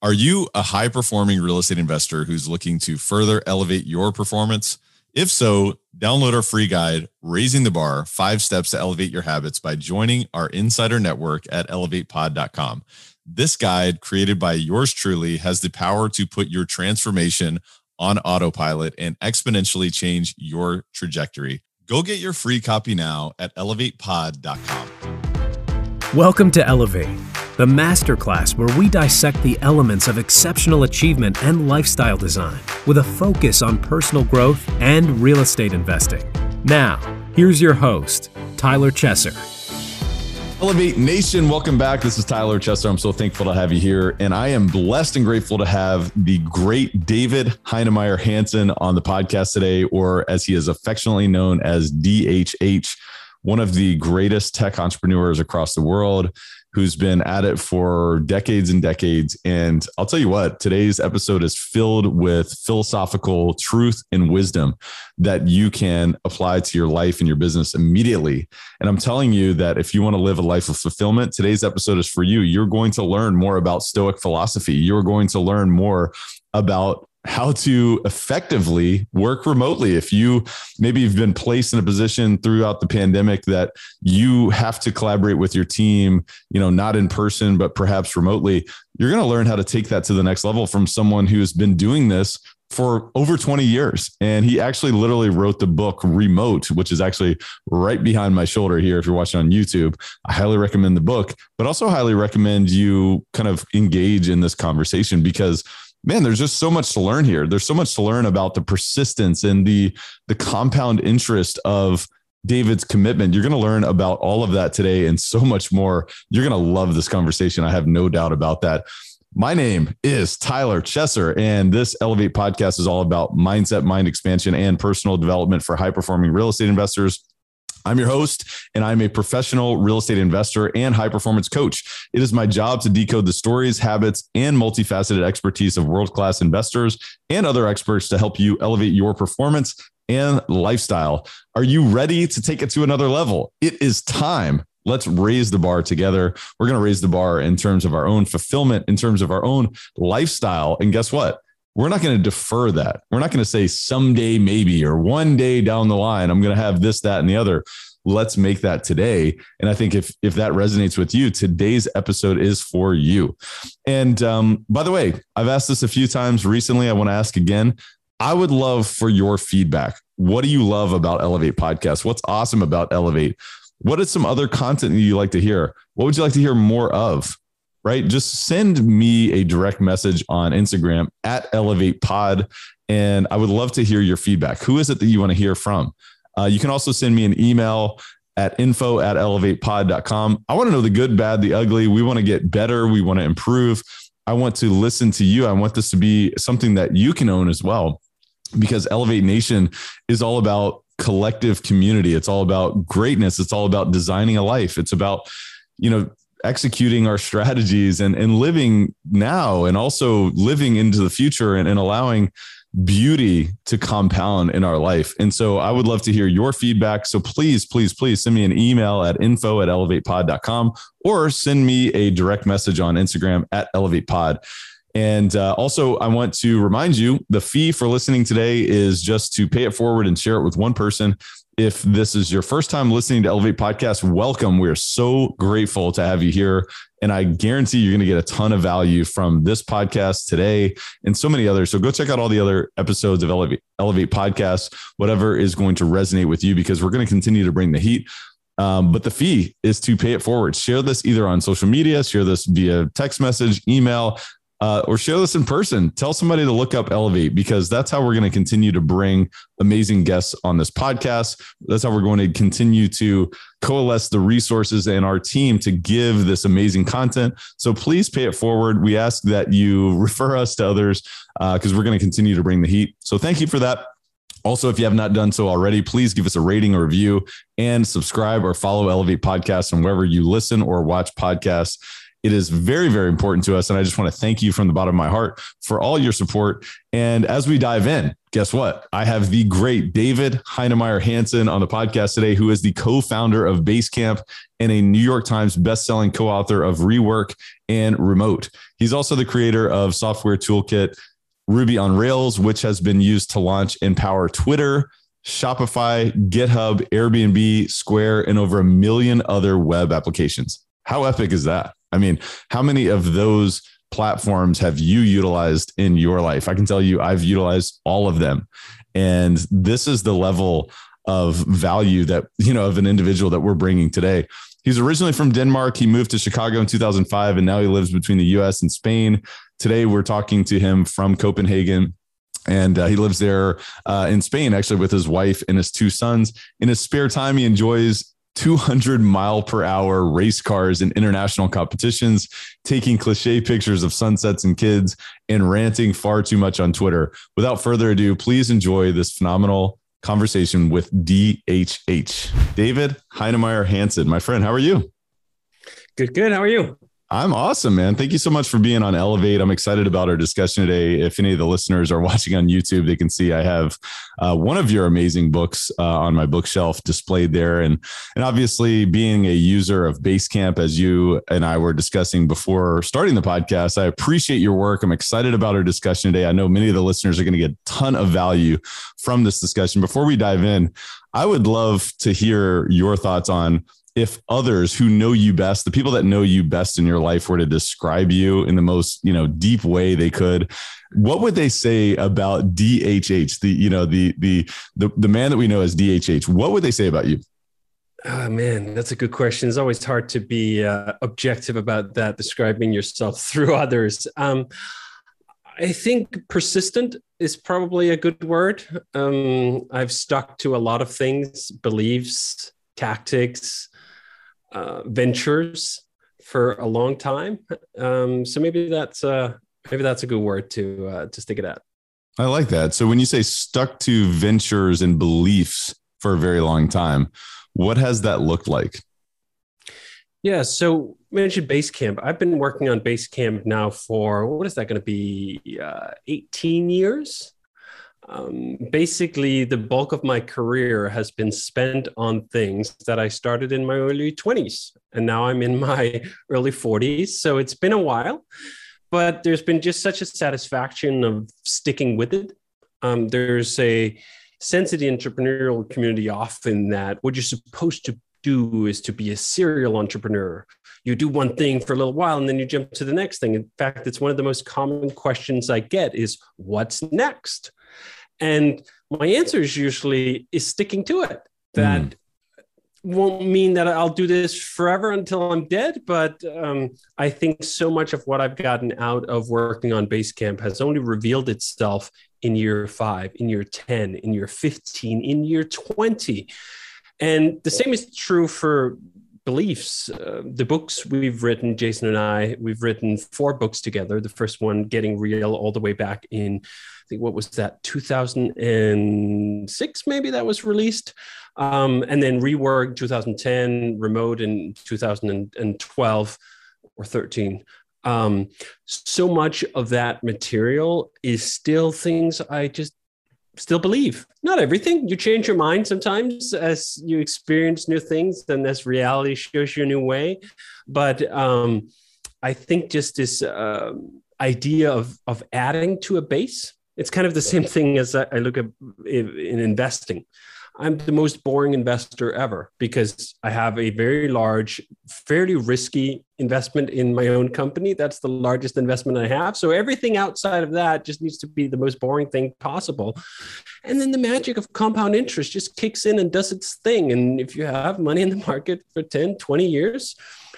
Are you a high performing real estate investor who's looking to further elevate your performance? If so, download our free guide, Raising the Bar Five Steps to Elevate Your Habits, by joining our insider network at elevatepod.com. This guide, created by yours truly, has the power to put your transformation on autopilot and exponentially change your trajectory. Go get your free copy now at elevatepod.com. Welcome to Elevate the masterclass where we dissect the elements of exceptional achievement and lifestyle design with a focus on personal growth and real estate investing. Now, here's your host, Tyler Chesser. Elevate Nation, welcome back. This is Tyler Chesser. I'm so thankful to have you here. And I am blessed and grateful to have the great David Heinemeier Hansson on the podcast today, or as he is affectionately known as DHH, one of the greatest tech entrepreneurs across the world who's been at it for decades and decades. And I'll tell you what, today's episode is filled with philosophical truth and wisdom that you can apply to your life and your business immediately. And I'm telling you that if you want to live a life of fulfillment, today's episode is for you. You're going to learn more about Stoic philosophy. You're going to learn more about how to effectively work remotely. If you maybe you've been placed in a position throughout the pandemic that you have to collaborate with your team, you know, not in person, but perhaps remotely, you're going to learn how to take that to the next level from someone who's been doing this for over 20 years. And he actually literally wrote the book Remote, which is actually right behind my shoulder here. If you're watching on YouTube, I highly recommend the book, but also highly recommend you kind of engage in this conversation because man, there's just so much to learn here. There's so much to learn about the persistence and the the compound interest of David's commitment. You're going to learn about all of that today and so much more. You're going to love this conversation. I have no doubt about that. My name is Tyler Chesser, and this Elevate podcast is all about mindset, mind expansion, and personal development for high performing real estate investors. I'm your host, and I'm a professional real estate investor and high performance coach. It is my job to decode the stories, habits, and multifaceted expertise of world class investors and other experts to help you elevate your performance and lifestyle. Are you ready to take it to another level? It is time. Let's raise the bar together. We're going to raise the bar in terms of our own fulfillment, in terms of our own lifestyle. And guess what? We're not going to defer that. We're not going to say someday, maybe, or one day down the line, I'm going to have this, that, and the other. Let's make that today. And I think if if that resonates with you, today's episode is for you. And um, by the way, I've asked this a few times recently. I want to ask again. I would love for your feedback. What do you love about Elevate Podcast? What's awesome about Elevate? What is some other content you like to hear? What would you like to hear more of? Right? Just send me a direct message on Instagram at Elevate Pod, and I would love to hear your feedback. Who is it that you want to hear from? Uh, you can also send me an email at info at elevatepod.com. I want to know the good, bad, the ugly. We want to get better. We want to improve. I want to listen to you. I want this to be something that you can own as well, because Elevate Nation is all about collective community. It's all about greatness. It's all about designing a life. It's about, you know, executing our strategies and, and living now and also living into the future and, and allowing beauty to compound in our life. And so I would love to hear your feedback. So please, please, please send me an email at info at elevatepod.com or send me a direct message on Instagram at elevatepod. And uh, also, I want to remind you the fee for listening today is just to pay it forward and share it with one person. If this is your first time listening to Elevate Podcast, welcome. We're so grateful to have you here. And I guarantee you're going to get a ton of value from this podcast today and so many others. So go check out all the other episodes of Elevate, Elevate Podcast, whatever is going to resonate with you, because we're going to continue to bring the heat. Um, but the fee is to pay it forward. Share this either on social media, share this via text message, email uh, or share this in person. Tell somebody to look up Elevate because that's how we're going to continue to bring amazing guests on this podcast. That's how we're going to continue to coalesce the resources and our team to give this amazing content. So please pay it forward. We ask that you refer us to others because uh, we're going to continue to bring the heat. So thank you for that. Also, if you have not done so already, please give us a rating or review and subscribe or follow Elevate Podcast and wherever you listen or watch podcasts. It is very, very important to us. And I just want to thank you from the bottom of my heart for all your support. And as we dive in, guess what? I have the great David Heinemeier Hansson on the podcast today, who is the co founder of Basecamp and a New York Times bestselling co author of Rework and Remote. He's also the creator of Software Toolkit, Ruby on Rails, which has been used to launch and power Twitter, Shopify, GitHub, Airbnb, Square, and over a million other web applications. How epic is that? I mean, how many of those platforms have you utilized in your life? I can tell you, I've utilized all of them. And this is the level of value that, you know, of an individual that we're bringing today. He's originally from Denmark. He moved to Chicago in 2005, and now he lives between the US and Spain. Today, we're talking to him from Copenhagen and uh, he lives there uh, in Spain, actually, with his wife and his two sons. In his spare time, he enjoys 200 mile per hour race cars in international competitions, taking cliche pictures of sunsets and kids, and ranting far too much on Twitter. Without further ado, please enjoy this phenomenal conversation with DHH. David Heinemeier Hansson, my friend, how are you? Good, good. How are you? I'm awesome, man. Thank you so much for being on Elevate. I'm excited about our discussion today. If any of the listeners are watching on YouTube, they can see I have uh, one of your amazing books uh, on my bookshelf displayed there, and and obviously being a user of Basecamp, as you and I were discussing before starting the podcast, I appreciate your work. I'm excited about our discussion today. I know many of the listeners are going to get a ton of value from this discussion. Before we dive in, I would love to hear your thoughts on if others who know you best, the people that know you best in your life were to describe you in the most, you know, deep way they could, what would they say about DHH, the, you know, the, the, the, the man that we know as DHH? What would they say about you? Oh man, that's a good question. It's always hard to be uh, objective about that, describing yourself through others. Um, I think persistent is probably a good word. Um, I've stuck to a lot of things, beliefs, tactics, uh, ventures for a long time. Um, so maybe that's uh, maybe that's a good word to uh, to stick it at. I like that. So when you say stuck to ventures and beliefs for a very long time, what has that looked like? Yeah, so mentioned Basecamp. I've been working on Basecamp now for what is that going to be? Uh, 18 years um, basically the bulk of my career has been spent on things that I started in my early 20s and now I'm in my early 40s so it's been a while. But there's been just such a satisfaction of sticking with it. Um, there's a sense of the entrepreneurial community often that what you're supposed to do is to be a serial entrepreneur. You do one thing for a little while and then you jump to the next thing. In fact it's one of the most common questions i get is what's next and my answer is usually is sticking to it. That mm. won't mean that I'll do this forever until I'm dead, but um, I think so much of what I've gotten out of working on Basecamp has only revealed itself in year five, in year 10, in year 15, in year 20. And the same is true for beliefs. Uh, the books we've written, Jason and I, we've written four books together. The first one, Getting Real, all the way back in think what was that 2006 maybe that was released? Um, and then rework 2010 remote in 2012 or 13 um, so much of that material is still things i just still believe. Not everything. You change your mind sometimes as you experience new things and as reality shows you a new way. But um, i think just this uh, idea of of adding to a base it's kind of the same thing as I look at in investing. I'm the most boring investor ever because I have a very large, fairly risky investment in my own company. That's the largest investment I have. So everything outside of that just needs to be the most boring thing possible. And then the magic of compound interest just kicks in and does its thing. And if you have money in the market for 10, 20 years,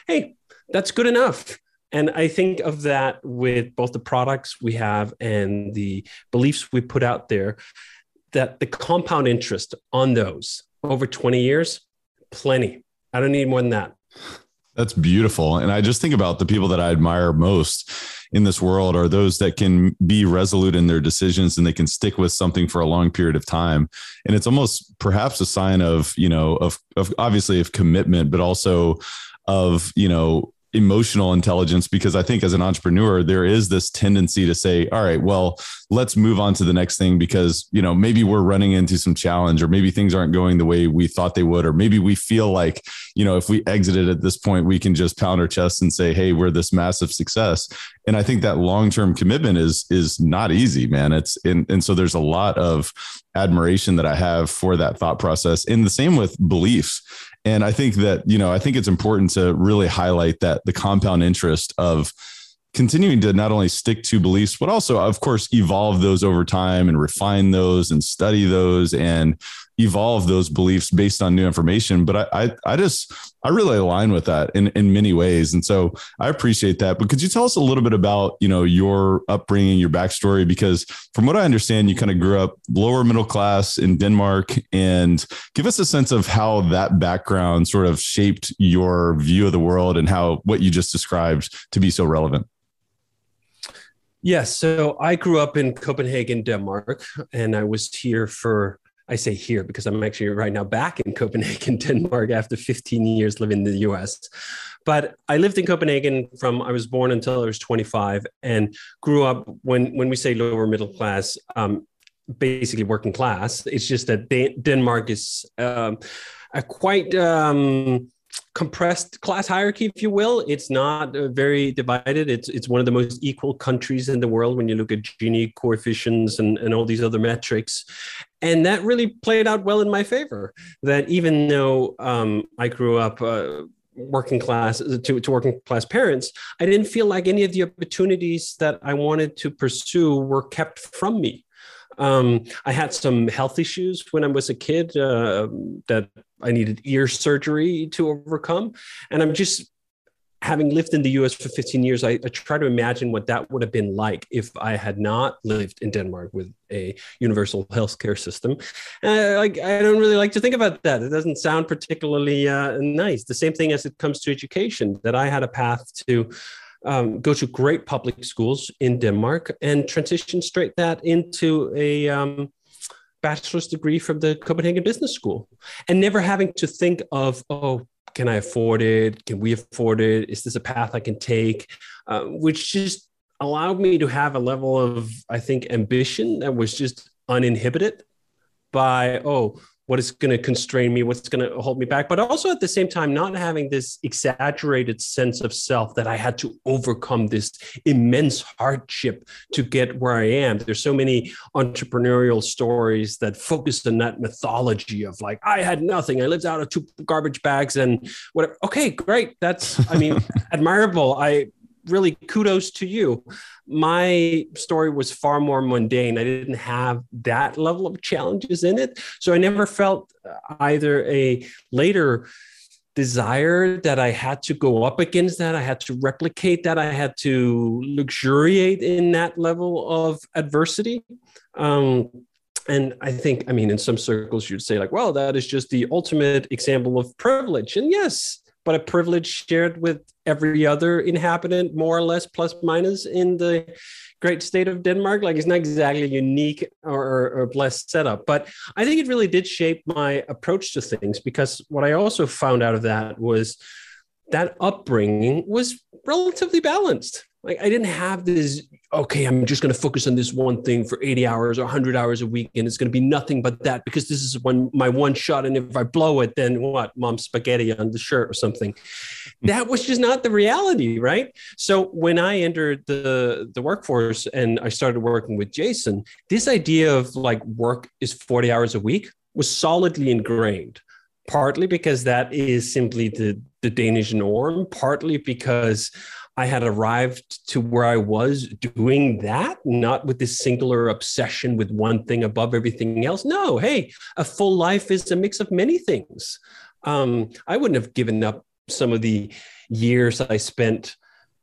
hey, that's good enough. And I think of that with both the products we have and the beliefs we put out there, that the compound interest on those over 20 years, plenty. I don't need more than that. That's beautiful. And I just think about the people that I admire most in this world are those that can be resolute in their decisions and they can stick with something for a long period of time. And it's almost perhaps a sign of, you know, of, of obviously of commitment, but also of, you know, emotional intelligence because I think as an entrepreneur, there is this tendency to say, all right, well, let's move on to the next thing because, you know, maybe we're running into some challenge or maybe things aren't going the way we thought they would, or maybe we feel like, you know, if we exited at this point, we can just pound our chest and say, hey, we're this massive success. And I think that long-term commitment is is not easy, man. It's and, and so there's a lot of admiration that I have for that thought process. And the same with beliefs and I think that, you know, I think it's important to really highlight that the compound interest of continuing to not only stick to beliefs, but also, of course, evolve those over time and refine those and study those and evolve those beliefs based on new information. But I, I, I just, I really align with that in, in many ways. And so I appreciate that. But could you tell us a little bit about, you know, your upbringing, your backstory? Because from what I understand, you kind of grew up lower middle class in Denmark and give us a sense of how that background sort of shaped your view of the world and how what you just described to be so relevant. Yes. So I grew up in Copenhagen, Denmark, and I was here for I say here because I'm actually right now back in Copenhagen, Denmark, after 15 years living in the US. But I lived in Copenhagen from I was born until I was 25 and grew up when when we say lower middle class, um, basically working class. It's just that Denmark is um, a quite um, compressed class hierarchy, if you will. It's not uh, very divided. It's it's one of the most equal countries in the world when you look at Gini coefficients and, and all these other metrics. And that really played out well in my favor. That even though um, I grew up uh, working class to, to working class parents, I didn't feel like any of the opportunities that I wanted to pursue were kept from me. Um, I had some health issues when I was a kid uh, that I needed ear surgery to overcome. And I'm just having lived in the US for 15 years, I, I, try to imagine what that would have been like if I had not lived in Denmark with a universal healthcare system. Uh, like, I don't really like to think about that. It doesn't sound particularly uh, nice. The same thing as it comes to education, that I had a path to um, go to great public schools in Denmark and transition straight that into a um, bachelor's degree from the Copenhagen Business School and never having to think of, oh, can I afford it? Can we afford it? Is this a path I can take? Uh, which just allowed me to have a level of, I think, ambition that was just uninhibited by, oh, what is going to constrain me, what's going to hold me back, but also at the same time, not having this exaggerated sense of self that I had to overcome this immense hardship to get where I am. There's so many entrepreneurial stories that focus on that mythology of like, I had nothing, I lived out of two garbage bags and whatever. Okay, great. That's, I mean, admirable. I, really kudos to you. My story was far more mundane. I didn't have that level of challenges in it. So I never felt either a later desire that I had to go up against that. I had to replicate that. I had to luxuriate in that level of adversity. Um, and I think, I mean, in some circles, you'd say, like, well, that is just the ultimate example of privilege. And yes, but a privilege shared with every other inhabitant, more or less, plus minus, in the great state of Denmark. Like it's not exactly unique or, or, or blessed setup, but I think it really did shape my approach to things because what I also found out of that was that upbringing was relatively balanced. Like I didn't have this okay, I'm just going to focus on this one thing for 80 hours or 100 hours a week, and it's going to be nothing but that because this is one my one shot, and if I blow it, then what? Mom spaghetti on the shirt or something. Hmm. that was just not the reality, right? So when I entered the the workforce and I started working with Jason, this idea of like work is 40 hours a week was solidly ingrained. Partly because that is simply the the Danish norm, partly because I had arrived to where I was doing that, not with this singular obsession with one thing above everything else. No, hey, a full life is a mix of many things. Um, I wouldn't have given up some of the years I spent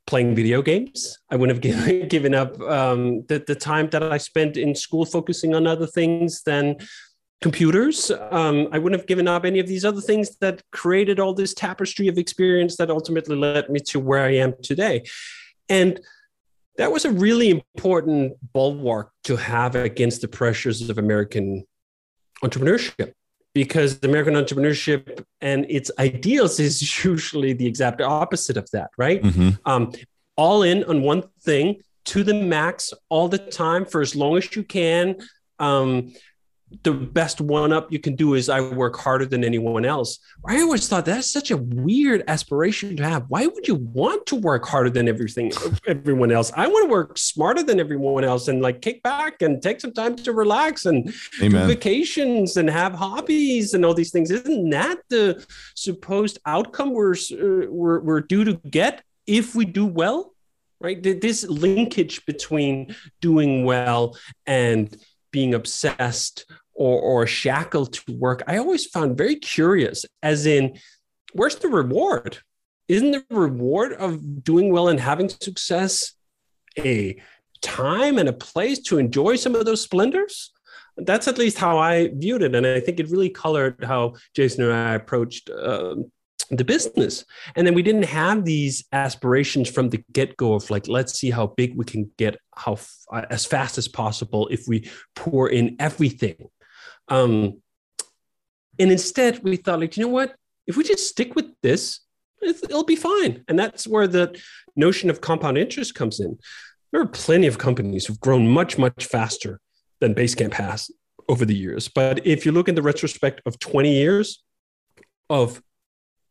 playing video games. I wouldn't have given, up um, the, the time that I spent in school focusing on other things than computers. Um, I wouldn't have given up any of these other things that created all this tapestry of experience that ultimately led me to where I am today. And that was a really important bulwark to have against the pressures of American entrepreneurship because American entrepreneurship and its ideals is usually the exact opposite of that, right? Mm-hmm. Um, all in on one thing to the max all the time for as long as you can. Um, the best one up you can do is I work harder than anyone else. I always thought that's such a weird aspiration to have. Why would you want to work harder than everything everyone else? I want to work smarter than everyone else and like kick back and take some time to relax and Amen. do vacations and have hobbies and all these things. Isn't that the supposed outcome we're uh, we're, we're due to get if we do well? Right? This linkage between doing well and being obsessed or, or shackled to work, I always found very curious, as in, where's the reward? Isn't the reward of doing well and having success a time and a place to enjoy some of those splendors? That's at least how I viewed it. And I think it really colored how Jason and I approached uh, the business. And then we didn't have these aspirations from the get go of like, let's see how big we can get, how uh, as fast as possible if we pour in everything. Um, and instead, we thought, like, you know what? If we just stick with this, it'll be fine. And that's where the notion of compound interest comes in. There are plenty of companies who've grown much, much faster than Basecamp has over the years. But if you look in the retrospect of 20 years of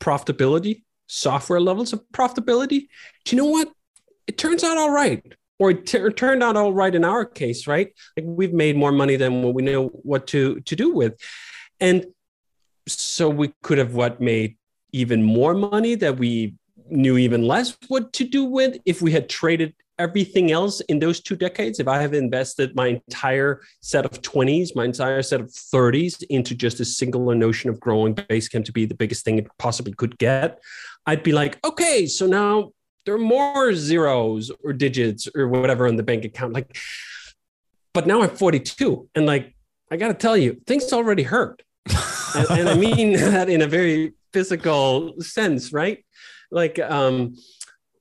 profitability, software levels of profitability, do you know what? It turns out all right. Or it t- turned out all right in our case, right? Like we've made more money than what we know what to to do with, and so we could have what made even more money that we knew even less what to do with if we had traded everything else in those two decades, if I have invested my entire set of 20s, my entire set of 30s into just a singular notion of growing base Basecamp to be the biggest thing it possibly could get, I'd be like, okay, so now there are more zeros or digits or whatever on the bank account. Like, but now I'm 42 and like, I got to tell you, things already hurt. and, and I mean that in a very physical sense, right? Like, um,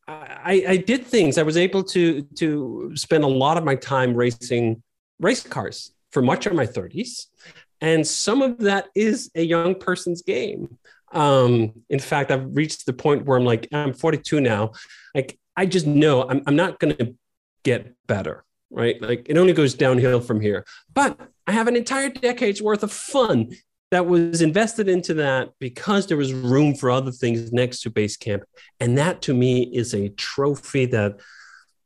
I, I did things. I was able to to spend a lot of my time racing race cars for much of my 30s, and some of that is a young person's game. Um, in fact, I've reached the point where I'm like, I'm 42 now. Like, I just know I'm, I'm not going to get better, right? Like, it only goes downhill from here. But I have an entire decade's worth of fun that was invested into that because there was room for other things next to Basecamp. And that to me is a trophy that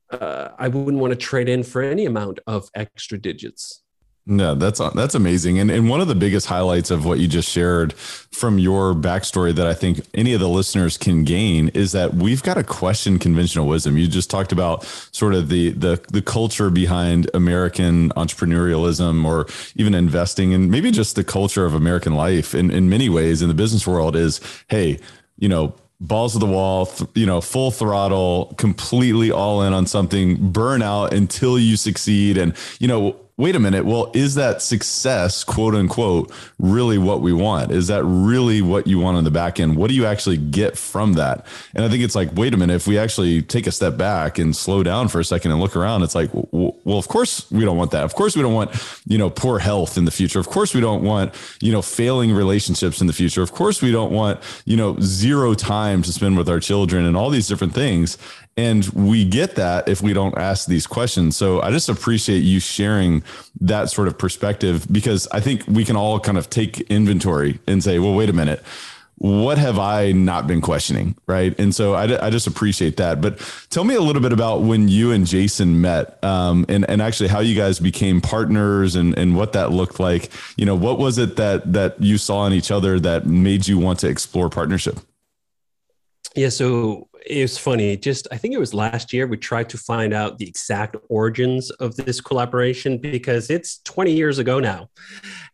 uh, I wouldn't want to trade in for any amount of extra digits. No, that's that's amazing. And and one of the biggest highlights of what you just shared from your backstory that I think any of the listeners can gain is that we've got to question conventional wisdom. You just talked about sort of the the the culture behind American entrepreneurialism or even investing and maybe just the culture of American life in, in many ways in the business world is, hey, you know, balls to the wall, th- you know, full throttle, completely all in on something, burn out until you succeed. And, you know, wait a minute, well, is that success, quote unquote, really what we want? Is that really what you want on the back end? What do you actually get from that? And I think it's like, wait a minute, if we actually take a step back and slow down for a second and look around, it's like, well, of course we don't want that. Of course we don't want, you know, poor health in the future. Of course we don't want, you know, failing relationships in the future. Of course we don't want, you know, zero time to spend with our children and all these different things. And we get that if we don't ask these questions. So I just appreciate you sharing that sort of perspective because I think we can all kind of take inventory and say, well, wait a minute. What have I not been questioning? Right. And so I, I just appreciate that. But tell me a little bit about when you and Jason met um, and, and actually how you guys became partners and, and what that looked like. You know, what was it that, that you saw in each other that made you want to explore partnership? Yeah, so it's funny. Just I think it was last year we tried to find out the exact origins of this collaboration because it's 20 years ago now,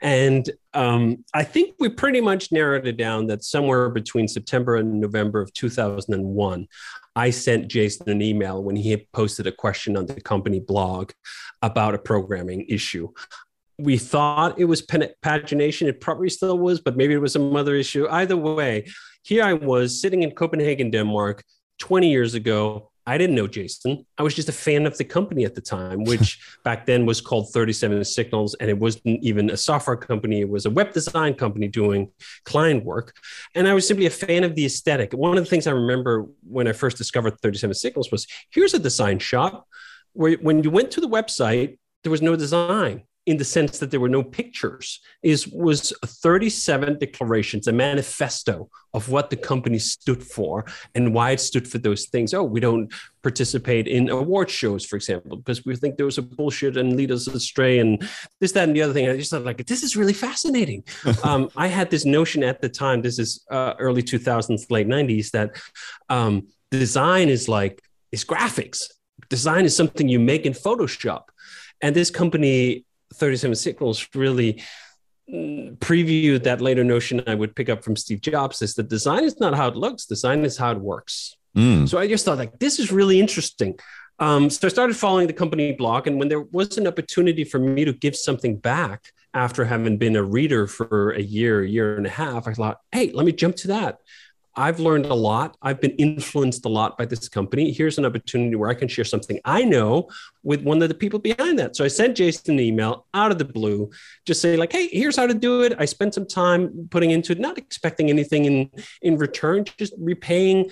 and um, I think we pretty much narrowed it down that somewhere between September and November of 2001, I sent Jason an email when he had posted a question on the company blog about a programming issue we thought it was pagination. It probably still was, but maybe it was some other issue. Either way, here I was sitting in Copenhagen, Denmark, 20 years ago I didn't know Jason. I was just a fan of the company at the time, which back then was called 37 Signals. And it wasn't even a software company, it was a web design company doing client work. And I was simply a fan of the aesthetic. One of the things I remember when I first discovered 37 Signals was here's a design shop where when you went to the website, there was no design in the sense that there were no pictures is was 37 declarations a manifesto of what the company stood for and why it stood for those things. Oh we don't participate in award shows for example because we think those are bullshit and lead us astray and this that and the other thing. I just thought like this is really fascinating. Um, i had this notion at the time this is uh, early 2000s late 90s that um, design is like is graphics. Design is something you make in photoshop. And this company 37 Signals really mm, previewed that later notion I would pick up from Steve Jobs is that design is not how it looks, design is how it works. Mm. So I just thought like this is really interesting. Um, so I started following the company blog, and when there was an opportunity for me to give something back after having been a reader for a year, year and a half, I thought, hey, let me jump to that. I've learned a lot. I've been influenced a lot by this company. Here's an opportunity where I can share something I know with one of the people behind that. So I sent Jason an email out of the blue, just say like, "Hey, here's how to do it." I spent some time putting into it, not expecting anything in in return, just repaying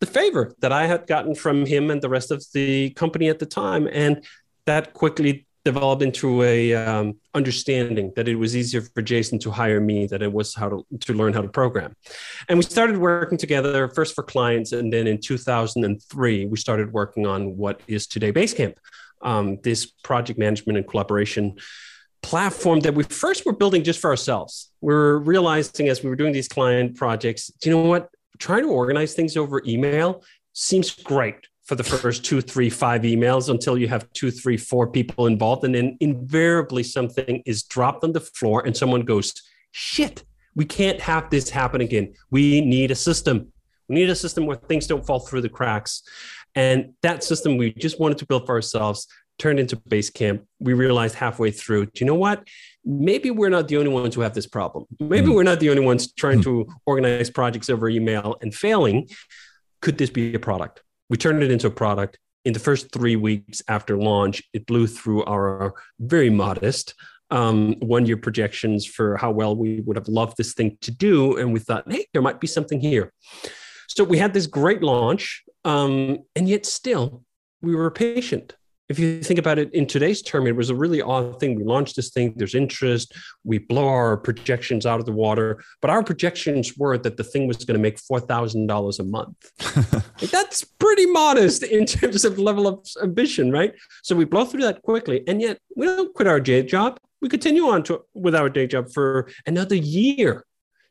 the favor that I had gotten from him and the rest of the company at the time, and that quickly developed into a um, understanding that it was easier for Jason to hire me than it was how to, to learn how to program. And we started working together first for clients. And then in 2003, we started working on what is today Basecamp, um, this project management and collaboration platform that we first were building just for ourselves. We were realizing as we were doing these client projects, do you know what? Trying to organize things over email seems great for the first two, three, five emails until you have two, three, four people involved. And then invariably something is dropped on the floor and someone goes, shit, we can't have this happen again. We need a system. We need a system where things don't fall through the cracks. And that system we just wanted to build for ourselves turned into Basecamp. We realized halfway through, do you know what? Maybe we're not the only ones who have this problem. Maybe mm-hmm. we're not the only ones trying mm-hmm. to organize projects over email and failing. Could this be a product? We turned it into a product. In the first three weeks after launch, it blew through our very modest um, one year projections for how well we would have loved this thing to do. And we thought, hey, there might be something here. So we had this great launch, um, and yet still we were patient if you think about it in today's term, it was a really odd thing. We launched this thing, there's interest, we blow our projections out of the water, but our projections were that the thing was going to make $4,000 a month. like, that's pretty modest in terms of level of ambition, right? So we blow through that quickly, and yet we don't quit our day job. We continue on to, with our day job for another year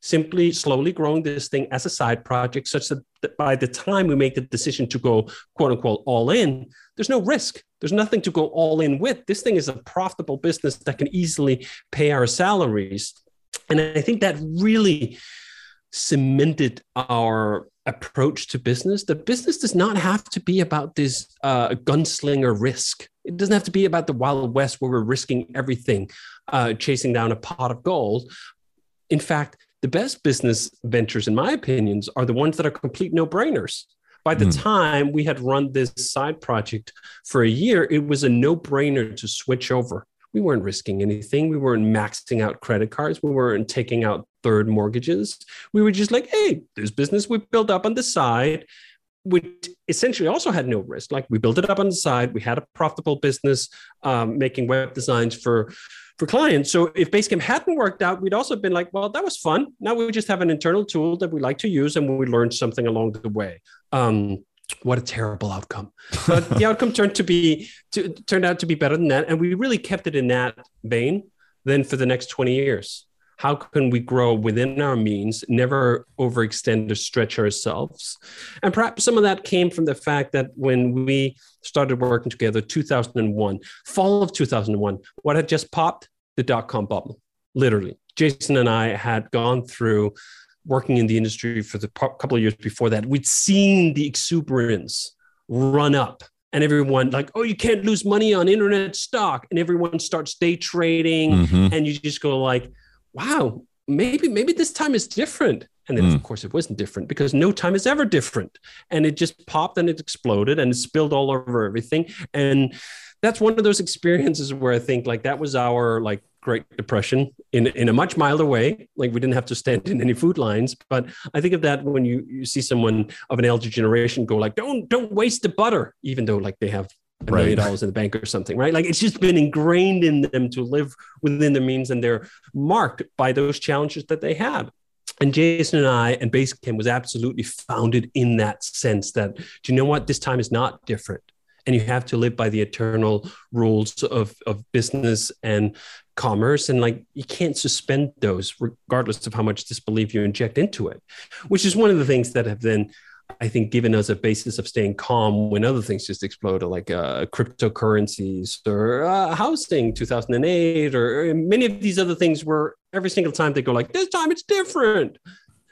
simply slowly growing this thing as a side project such that by the time we make the decision to go quote unquote all in, there's no risk. There's nothing to go all in with. This thing is a profitable business that can easily pay our salaries. And I think that really cemented our approach to business. The business does not have to be about this uh, gunslinger risk. It doesn't have to be about the Wild West where we're risking everything, uh, chasing down a pot of gold. In fact, the best business ventures, in my opinions, are the ones that are complete no brainers. By the mm. time we had run this side project for a year, it was a no brainer to switch over. We weren't risking anything. We weren't maxing out credit cards. We weren't taking out third mortgages. We were just like, hey, this business we built up on the side, which essentially also had no risk. Like we built it up on the side. We had a profitable business um, making web designs for for clients. So if Basecamp hadn't worked out, we'd also been like, well, that was fun. Now we just have an internal tool that we like to use and we learned something along the way. Um, what a terrible outcome. But the outcome turned to be to, turned out to be better than that. And we really kept it in that vein then for the next 20 years. How can we grow within our means, never overextend or stretch ourselves? And perhaps some of that came from the fact that when we started working together, 2001, fall of 2001, what had just popped? The dot com bubble, literally. Jason and I had gone through working in the industry for the couple of years before that. We'd seen the exuberance run up and everyone like oh you can't lose money on internet stock and everyone starts day trading mm-hmm. and you just go like wow, maybe maybe this time is different. And then, mm. of course, it wasn't different because no time is ever different. And it just popped and it exploded and it spilled all over everything. And that's one of those experiences where I think like that was our like Great Depression in in a much milder way. Like we didn't have to stand in any food lines, but I think of that when you you see someone of an elder generation go like, "Don't don't waste the butter," even though like they have a right. million dollars in the bank or something, right? Like it's just been ingrained in them to live within their means, and they're marked by those challenges that they have. And Jason and I and Basecamp was absolutely founded in that sense that, do you know what? This time is not different and you have to live by the eternal rules of, of business and commerce and like you can't suspend those regardless of how much disbelief you inject into it which is one of the things that have then i think given us a basis of staying calm when other things just explode like uh, cryptocurrencies or uh, housing 2008 or, or many of these other things where every single time they go like this time it's different.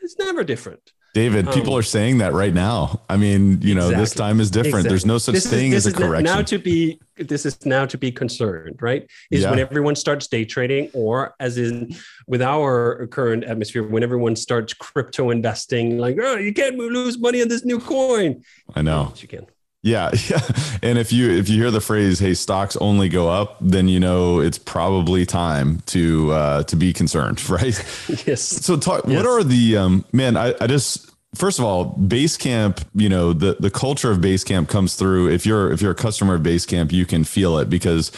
It's never different David, um, people are saying that right now. I mean, you know, exactly, this time is different. Exactly. There's no such this thing is, as a correction. Now to be this is now to be concerned, right? Is yeah. when everyone starts day trading, or as in with our current atmosphere, when everyone starts crypto investing, like, oh, you can't lose money on this new coin. I know. Yes, you can. Yeah, yeah. And if you if you hear the phrase "Hey, stocks only go up," then you know it's probably time to uh, to be concerned, right? yes. So, talk. Yes. What are the um, man? I, I just first of all, Basecamp. You know the the culture of Basecamp comes through. If you're if you're a customer of Basecamp, you can feel it because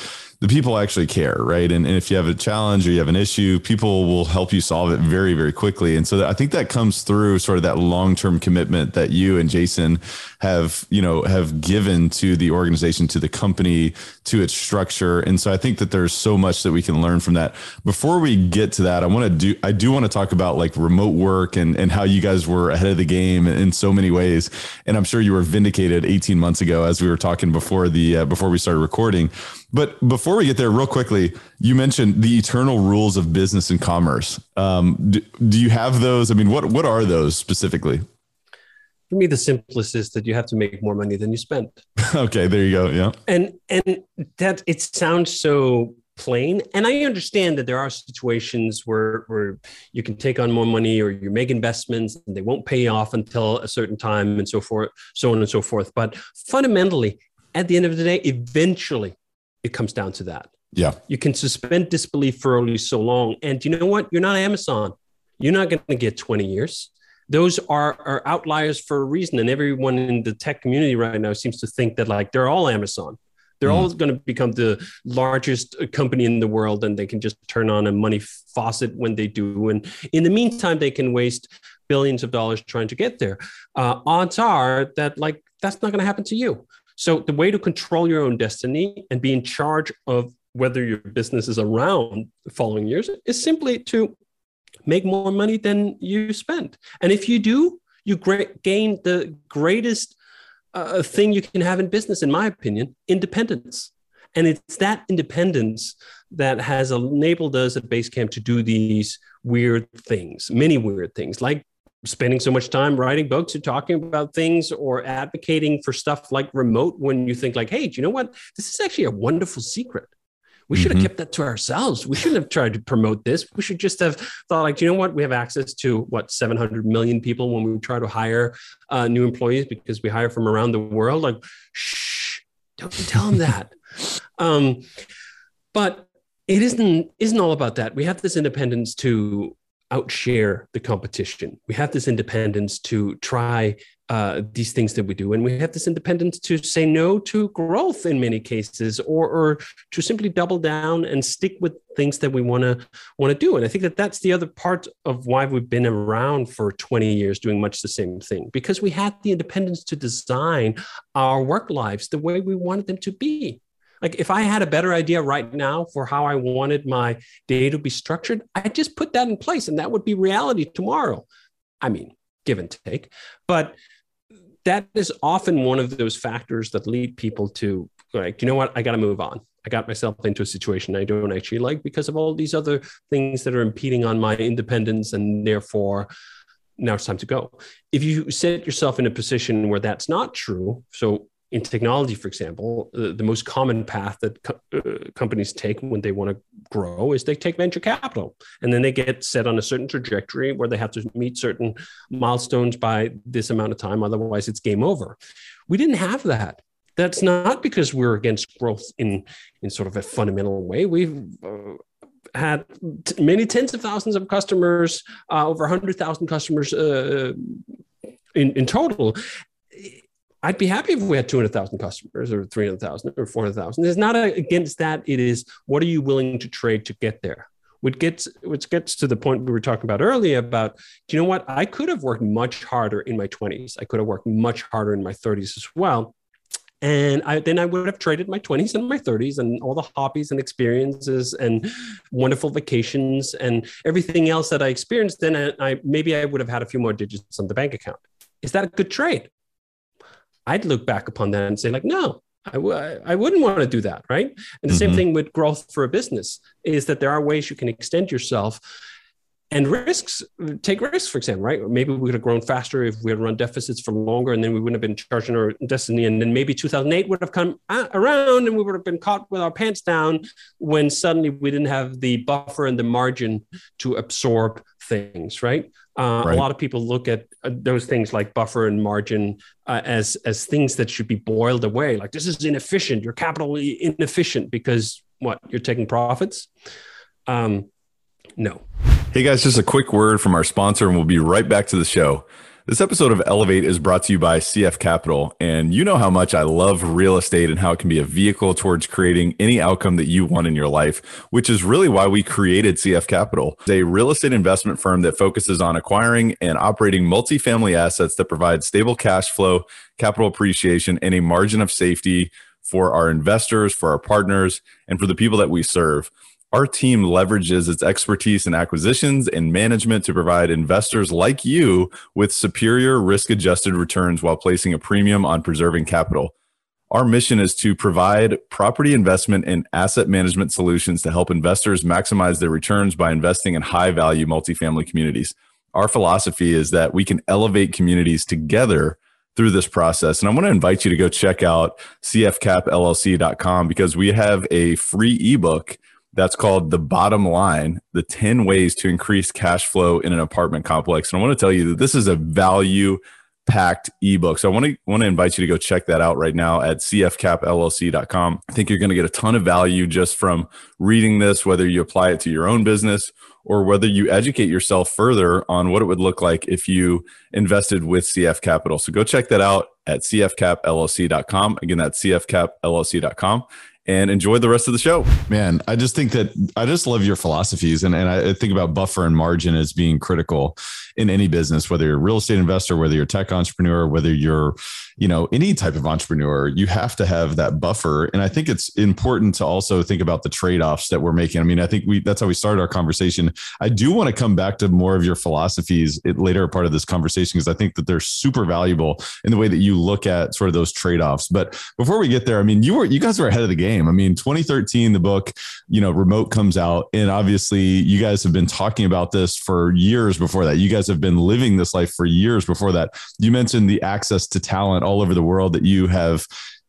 the people actually care, right? And, and if you have a challenge or you have an issue, people will help you solve it very, very quickly. And so I think that comes through sort of that long term commitment that you and Jason have, you know, have given to the organization, to the company, to its structure. And so I think that there's so much that we can learn from that. Before we get to that, I want to do, I do want to talk about like remote work and, and how you guys were ahead of the game in so many ways. And I'm sure you were vindicated 18 months ago as we were talking before the, uh, before we started recording. But before we get there, real quickly, you mentioned the eternal rules of business and commerce. Um, do, do, you have those? I mean, what what are those specifically? For me, the simplest is that you have to make more money than you spend. okay, there you go. Yeah, and and that it sounds so plain, and I understand that there are situations where where you can take on more money or you make investments and they won't pay off until a certain time and so forth, so on and so forth. But fundamentally, at the end of the day, eventually it comes down to that. Yeah. You can suspend disbelief for only so long. And you know what? You're not Amazon. You're not going to get 20 years. Those are, are outliers for a reason. And everyone in the tech community right now seems to think that like they're all Amazon. They're mm. all going to become the largest company in the world and they can just turn on a money faucet when they do. And in the meantime, they can waste billions of dollars trying to get there. Uh, odds are that like that's not going to happen to you. So the way to control your own destiny and be in charge of whether your business is around the following years is simply to make more money than you spend. And if you do, you gain the greatest uh, thing you can have in business, in my opinion, independence. And it's that independence that has enabled us at Basecamp to do these weird things, many weird things, like spending so much time writing books or talking about things or advocating for stuff like remote when you think like hey do you know what this is actually a wonderful secret we should have mm-hmm. kept that to ourselves. We shouldn't have tried to promote this. We should just have thought like you know what? We have access to what 700 million people when we try to hire uh, new employees because we hire from around the world? Like shh don't tell them that. Um, but it isn't isn't all about that. We have this independence to outshare the competition. We have this independence to try uh, these things that we do, and we have this independence to say no to growth in many cases, or, or to simply double down and stick with things that we want to want to do. And I think that that's the other part of why we've been around for 20 years doing much the same thing, because we had the independence to design our work lives the way we wanted them to be. Like if I had a better idea right now for how I wanted my day to be structured, I just put that in place and that would be reality tomorrow. I mean, give and take. But that is often one of those factors that lead people to like, you know what, I got to move on. I got myself into a situation I don't actually like because of all these other things that are impeding on my independence and therefore now it's time to go. If you set yourself in a position where that's not true, so in technology, for example, the, the most common path that co- uh, companies take when they want to grow is they take venture capital, and then they get set on a certain trajectory where they have to meet certain milestones by this amount of time. Otherwise, it's game over. We didn't have that. That's not because we're against growth in in sort of a fundamental way. We've uh, had t- many tens of thousands of customers, uh, over 100,000 customers uh, in, in total. I'd be happy if we had 200,000 customers or 300,000 or 400,000. It's not a, against that. It is what are you willing to trade to get there? Which gets, which gets to the point we were talking about earlier about, do you know what? I could have worked much harder in my 20s. I could have worked much harder in my 30s as well. And I, then I would have traded my 20s and my 30s and all the hobbies and experiences and wonderful vacations and everything else that I experienced. Then I, I maybe I would have had a few more digits on the bank account. Is that a good trade? I'd look back upon that and say, like, no, I w- I wouldn't want to do that. Right. And the mm-hmm. same thing with growth for a business is that there are ways you can extend yourself and risks take risks for example right? Maybe we would have grown faster if we had run deficits for longer and then we wouldn't have been charging our destiny. And then maybe 2008 would have come around and we would have been caught with our pants down when suddenly we didn't have the buffer and the margin to absorb things right, uh, right. a lot of people look at uh, those things like buffer and margin uh, as as things that should be boiled away. Like this is inefficient. You're capital inefficient because what? You're taking profits? Um, no Hey guys, just a quick word from our sponsor, and we'll be right back to the show. This episode of Elevate is brought to you by CF Capital. And you know how much I love real estate and how it can be a vehicle towards creating any outcome that you want in your life, which is really why we created CF Capital. It's a real estate investment firm that focuses on acquiring and operating multifamily assets that provide stable cash flow, capital appreciation, and a margin of safety for our investors, for our partners, and for the people that we serve. Our team leverages its expertise in acquisitions and management to provide investors like you with superior risk adjusted returns while placing a premium on preserving capital. Our mission is to provide property investment and asset management solutions to help investors maximize their returns by investing in high value multifamily communities. Our philosophy is that we can elevate communities together through this process. And I want to invite you to go check out cfcapllc.com because we have a free ebook that's called The Bottom Line The 10 Ways to Increase Cash Flow in an Apartment Complex. And I want to tell you that this is a value packed ebook. So I want to want to invite you to go check that out right now at cfcapllc.com. I think you're going to get a ton of value just from reading this whether you apply it to your own business or whether you educate yourself further on what it would look like if you invested with CF Capital. So go check that out at cfcapllc.com. Again, that's cfcapllc.com and enjoy the rest of the show. Man, I just think that I just love your philosophies. And, and I think about buffer and margin as being critical in any business, whether you're a real estate investor, whether you're a tech entrepreneur, whether you're, you know, any type of entrepreneur, you have to have that buffer. And I think it's important to also think about the trade-offs that we're making. I mean, I think we that's how we started our conversation. I do want to come back to more of your philosophies later part of this conversation because I think that they're super valuable in the way that you look at sort of those trade-offs. But before we get there, I mean, you were you guys were ahead of the game. I mean, 2013, the book, you know, remote comes out, and obviously you guys have been talking about this for years before that. You guys have been living this life for years before that. You mentioned the access to talent all over the world that you have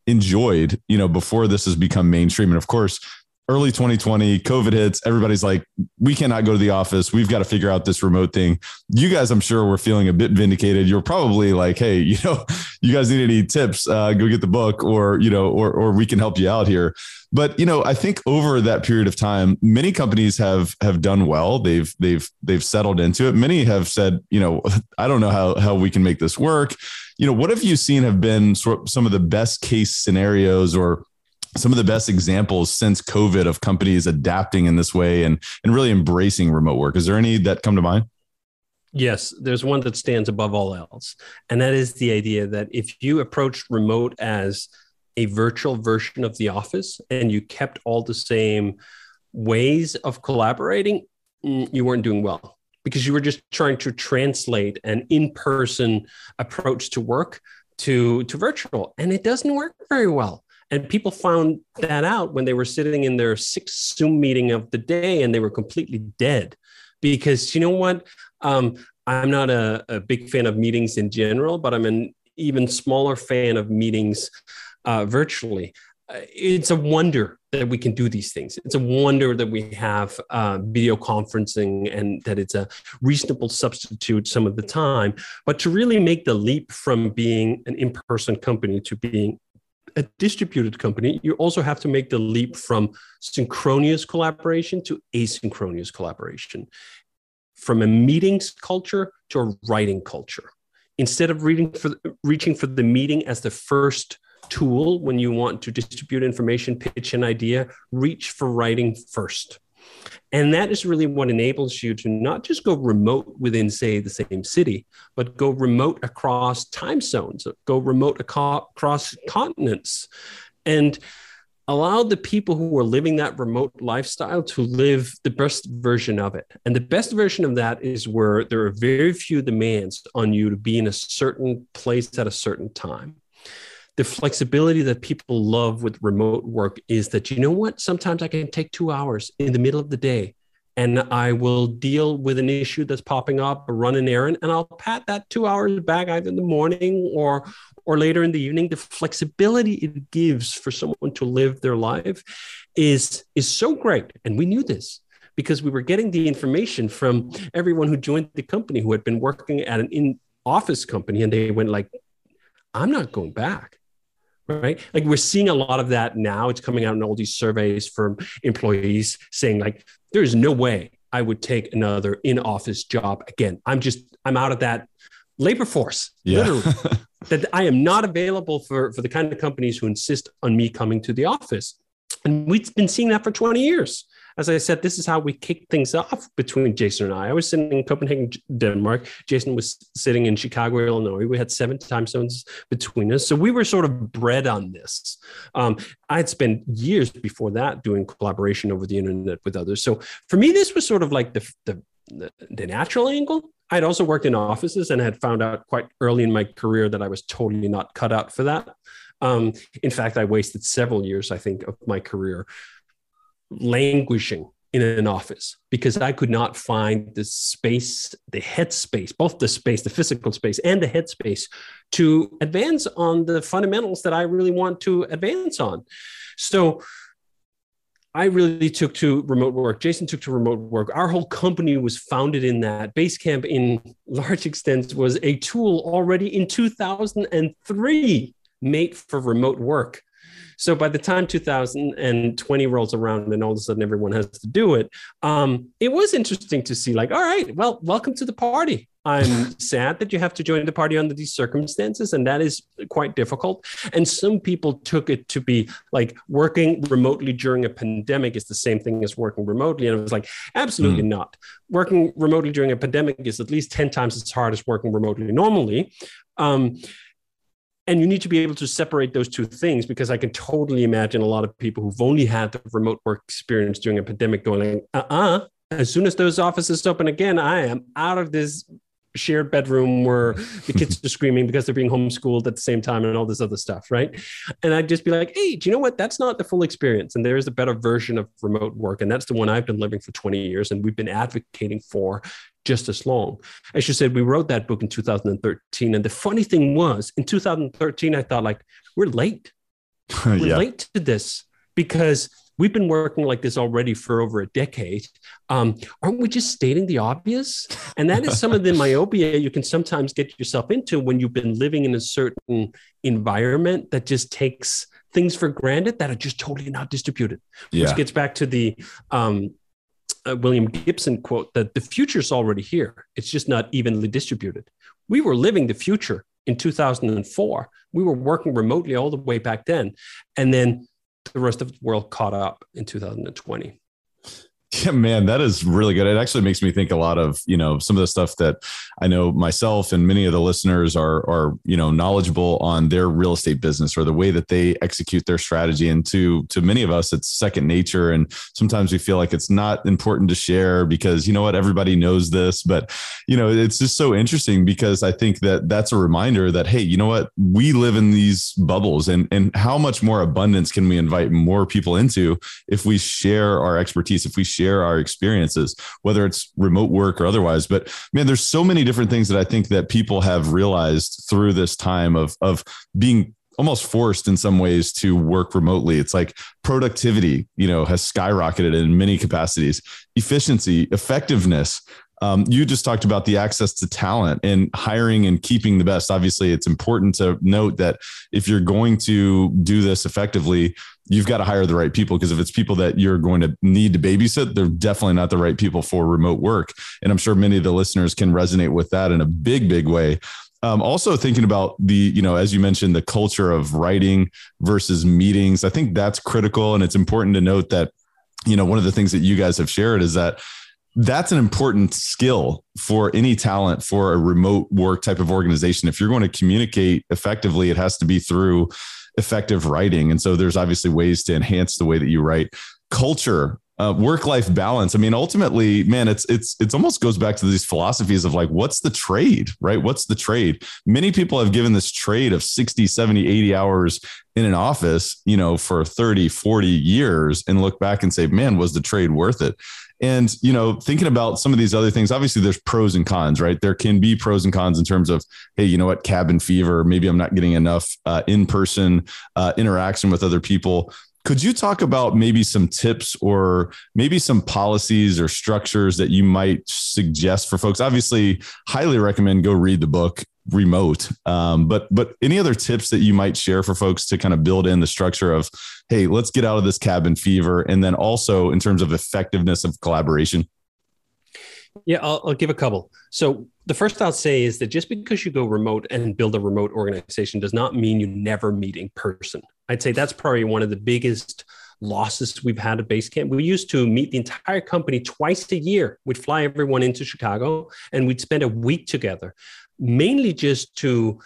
enjoyed, you know, before this has become mainstream. And of course, early 2020 covid hits everybody's like we cannot go to the office. We've got to figure out this remote thing. You guys i'm sure were feeling a bit vindicated. You're probably like hey you know you guys need any tips? Uh, go get the book or you know or or we can help you out here. But you know i think over that period of time many companies have have done well. They've they've they've settled into it. Many have said you know i don't know how how we can make this work you know what have you seen have been sort of some of the best case scenarios or some of the best examples since COVID of companies adapting in this way and and really embracing remote work. Is there any that come to mind? Yes, there's one that stands above all else. And that is the idea that if you approach remote as a virtual version of the office and you kept all the same ways of collaborating, mm, you weren't doing well because you were just trying to translate an in-person approach to work to to virtual and it doesn't work very well and people found that out when they were sitting in their sixth Zoom meeting of the day and they were completely dead. Because you know what? Um, I'm not a, a, big fan of meetings in general, but I'm an even smaller fan of meetings uh, virtually. It's a wonder that we can do these things. It's a wonder that we have uh, video conferencing and that it's a reasonable substitute some of the time. But to really make the leap from being an in person company to being a distributed company, you also have to make the leap from synchronous collaboration to asynchronous collaboration, from a meetings culture to a writing culture. Instead of reading for, reaching for the meeting as the first tool when you want to distribute information, pitch an idea, reach for writing first. And that is really what enables you to not just go remote within, say, the same city, but go remote across time zones, go remote across continents, and allow the people who are living that remote lifestyle to live the best version of it. And the best version of that is where there are very few demands on you to be in a certain place at a certain time the flexibility that people love with remote work is that you know what? Sometimes i can take two hours in the middle of the day and i will deal with an issue that's popping up or run an errand and i'll pat that two hours back either in the morning or or later in the evening. The flexibility it gives for someone to live their life is is so great. And we knew this because we were getting the information from everyone who joined the company who had been working at an in office company and they went like i'm not going back right? Like we're seeing a lot of that now. It's coming out in all these surveys from employees saying like there's no way i would take another in-office job again. I'm just i'm out of that labor force yeah. literally. That i am not available for for the kind of companies who insist on me coming to the office. And we've been seeing that for 20 years as I said, this is how we kicked things off between Jason and I. I was sitting in Copenhagen, Denmark. Jason was sitting in Chicago, Illinois. We had seven time zones between us. So we were sort of bred on this. Um, I had spent years before that doing collaboration over the internet with others. So for me, this was sort of like the, the, the, natural angle. I'd also worked in offices and had found out quite early in my career that I was totally not cut out for that. Um, in fact, I wasted several years, I think, of my career languishing in an office because I could not find the space, the headspace, both the space, the physical space, and the headspace to advance on the fundamentals that I really want to advance on. So I really took to remote work. Jason took to remote work. Our whole company was founded in that. Basecamp, in large extent, was a tool already in 2003 made for remote work. So by the time 2020 rolls around and all of a sudden everyone has to do it, um, it was interesting to see like, all right, well, welcome to the party. I'm sad that you have to join the party under these circumstances, and that is quite difficult. And some people took it to be like working remotely during a pandemic is the same thing as working remotely. And it was like, absolutely mm. not. Working remotely during a pandemic is at least 10 times as hard as working remotely normally. Um, and you need to be able to separate those two things because I can totally imagine a lot of people who've only had the remote work experience during a pandemic going, uh uh-uh, uh, as soon as those offices open again, I am out of this shared bedroom where the kids are screaming because they're being homeschooled at the same time and all this other stuff, right? And I'd just be like, hey, do you know what? That's not the full experience. And there is a better version of remote work. And that's the one I've been living for 20 years and we've been advocating for just as long. As you said, we wrote that book in 2013. And the funny thing was, in 2013, I thought, like, we're late. We're yeah. late to this because we've been working like this already for over a decade. Um, aren't we just stating the obvious? And that is some of the myopia you can sometimes get yourself into when you've been living in a certain environment that just takes things for granted that are just totally not distributed. Yeah. Which gets back to the um, uh, William Gibson quote that the future is already here. It's just not evenly distributed. We were living the future in 2004. We were working remotely all the way back then. And then the rest of the world caught up in 2020. Yeah, man, that is really good. It actually makes me think a lot of, you know, some of the stuff that I know myself and many of the listeners are are, you know, knowledgeable on their real estate business or the way that they execute their strategy. And to to many of us, it's second nature. And sometimes we feel like it's not important to share because you know what, everybody knows this. But you know, it's just so interesting because I think that that's a reminder that hey, you know what, we live in these bubbles and and how much more abundance can we invite more people into if we share our expertise, if we share share our experiences, whether it's remote work or otherwise. But man, there's so many different things that I think that people have realized through this time of of being almost forced in some ways to work remotely. It's like productivity, you know, has skyrocketed in many capacities, efficiency, effectiveness. Um, you just talked about the access to talent and hiring and keeping the best. Obviously, it's important to note that if you're going to do this effectively, you've got to hire the right people because if it's people that you're going to need to babysit, they're definitely not the right people for remote work. And I'm sure many of the listeners can resonate with that in a big, big way. Um, also thinking about the, you know, as you mentioned, the culture of writing versus meetings. I think that's critical. And it's important to note that, you know, one of the things that you guys have shared is that that's an important skill for any talent for a remote work type of organization. If you're going to communicate effectively, it has to be through effective writing. And so there's obviously ways to enhance the way that you write. Culture, uh, work-life balance. I mean, ultimately, man, it's it's it's almost goes back to these philosophies of like, what's the trade, right? What's the trade? Many people have given this trade of 60, 70, 80 hours in an office, you know, for 30, 40 years and look back and say, man, was the trade worth it? And, you know, thinking about some of these other things, obviously there's pros and cons, right? There can be pros and cons in terms of, hey, you know what, cabin fever, maybe I'm not getting enough uh, in person uh, interaction with other people. Could you talk about maybe some tips or maybe some policies or structures that you might suggest for folks? Obviously, highly recommend go read the book remote. Um, but but any other tips that you might share for folks to kind of build in the structure of, hey, let's get out of this cabin fever, and then also in terms of effectiveness of collaboration. Yeah, I'll, I'll give a couple. So the first I'll say is that just because you go remote and build a remote organization does not mean you never meet in person. I'd say that's probably one of the biggest losses we've had at Basecamp. We used to meet the entire company twice a year. We'd fly everyone into Chicago and we'd spend a week together mainly just to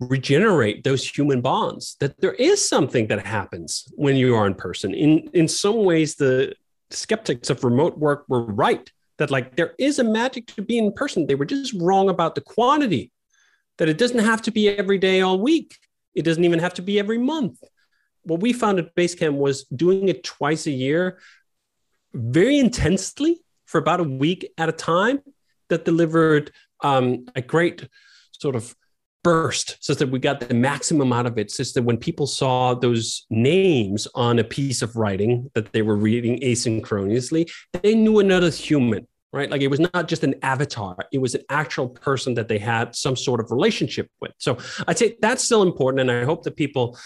regenerate those human bonds that there is something that happens when you are in person. In in some ways the skeptics of remote work were right that like there is a magic to being in person. They were just wrong about the quantity that it doesn't have to be every day all week. It doesn't even have to be every month. What we found at basecamp was doing it twice a year very intensely for about a week at a time that delivered um, a great sort of burst so that we got the maximum out of it so that when people saw those names on a piece of writing that they were reading asynchronously they knew another human right? Like it was not just an avatar. It was an actual person that they had some sort of relationship with. So i'd say that's still important and i hope that people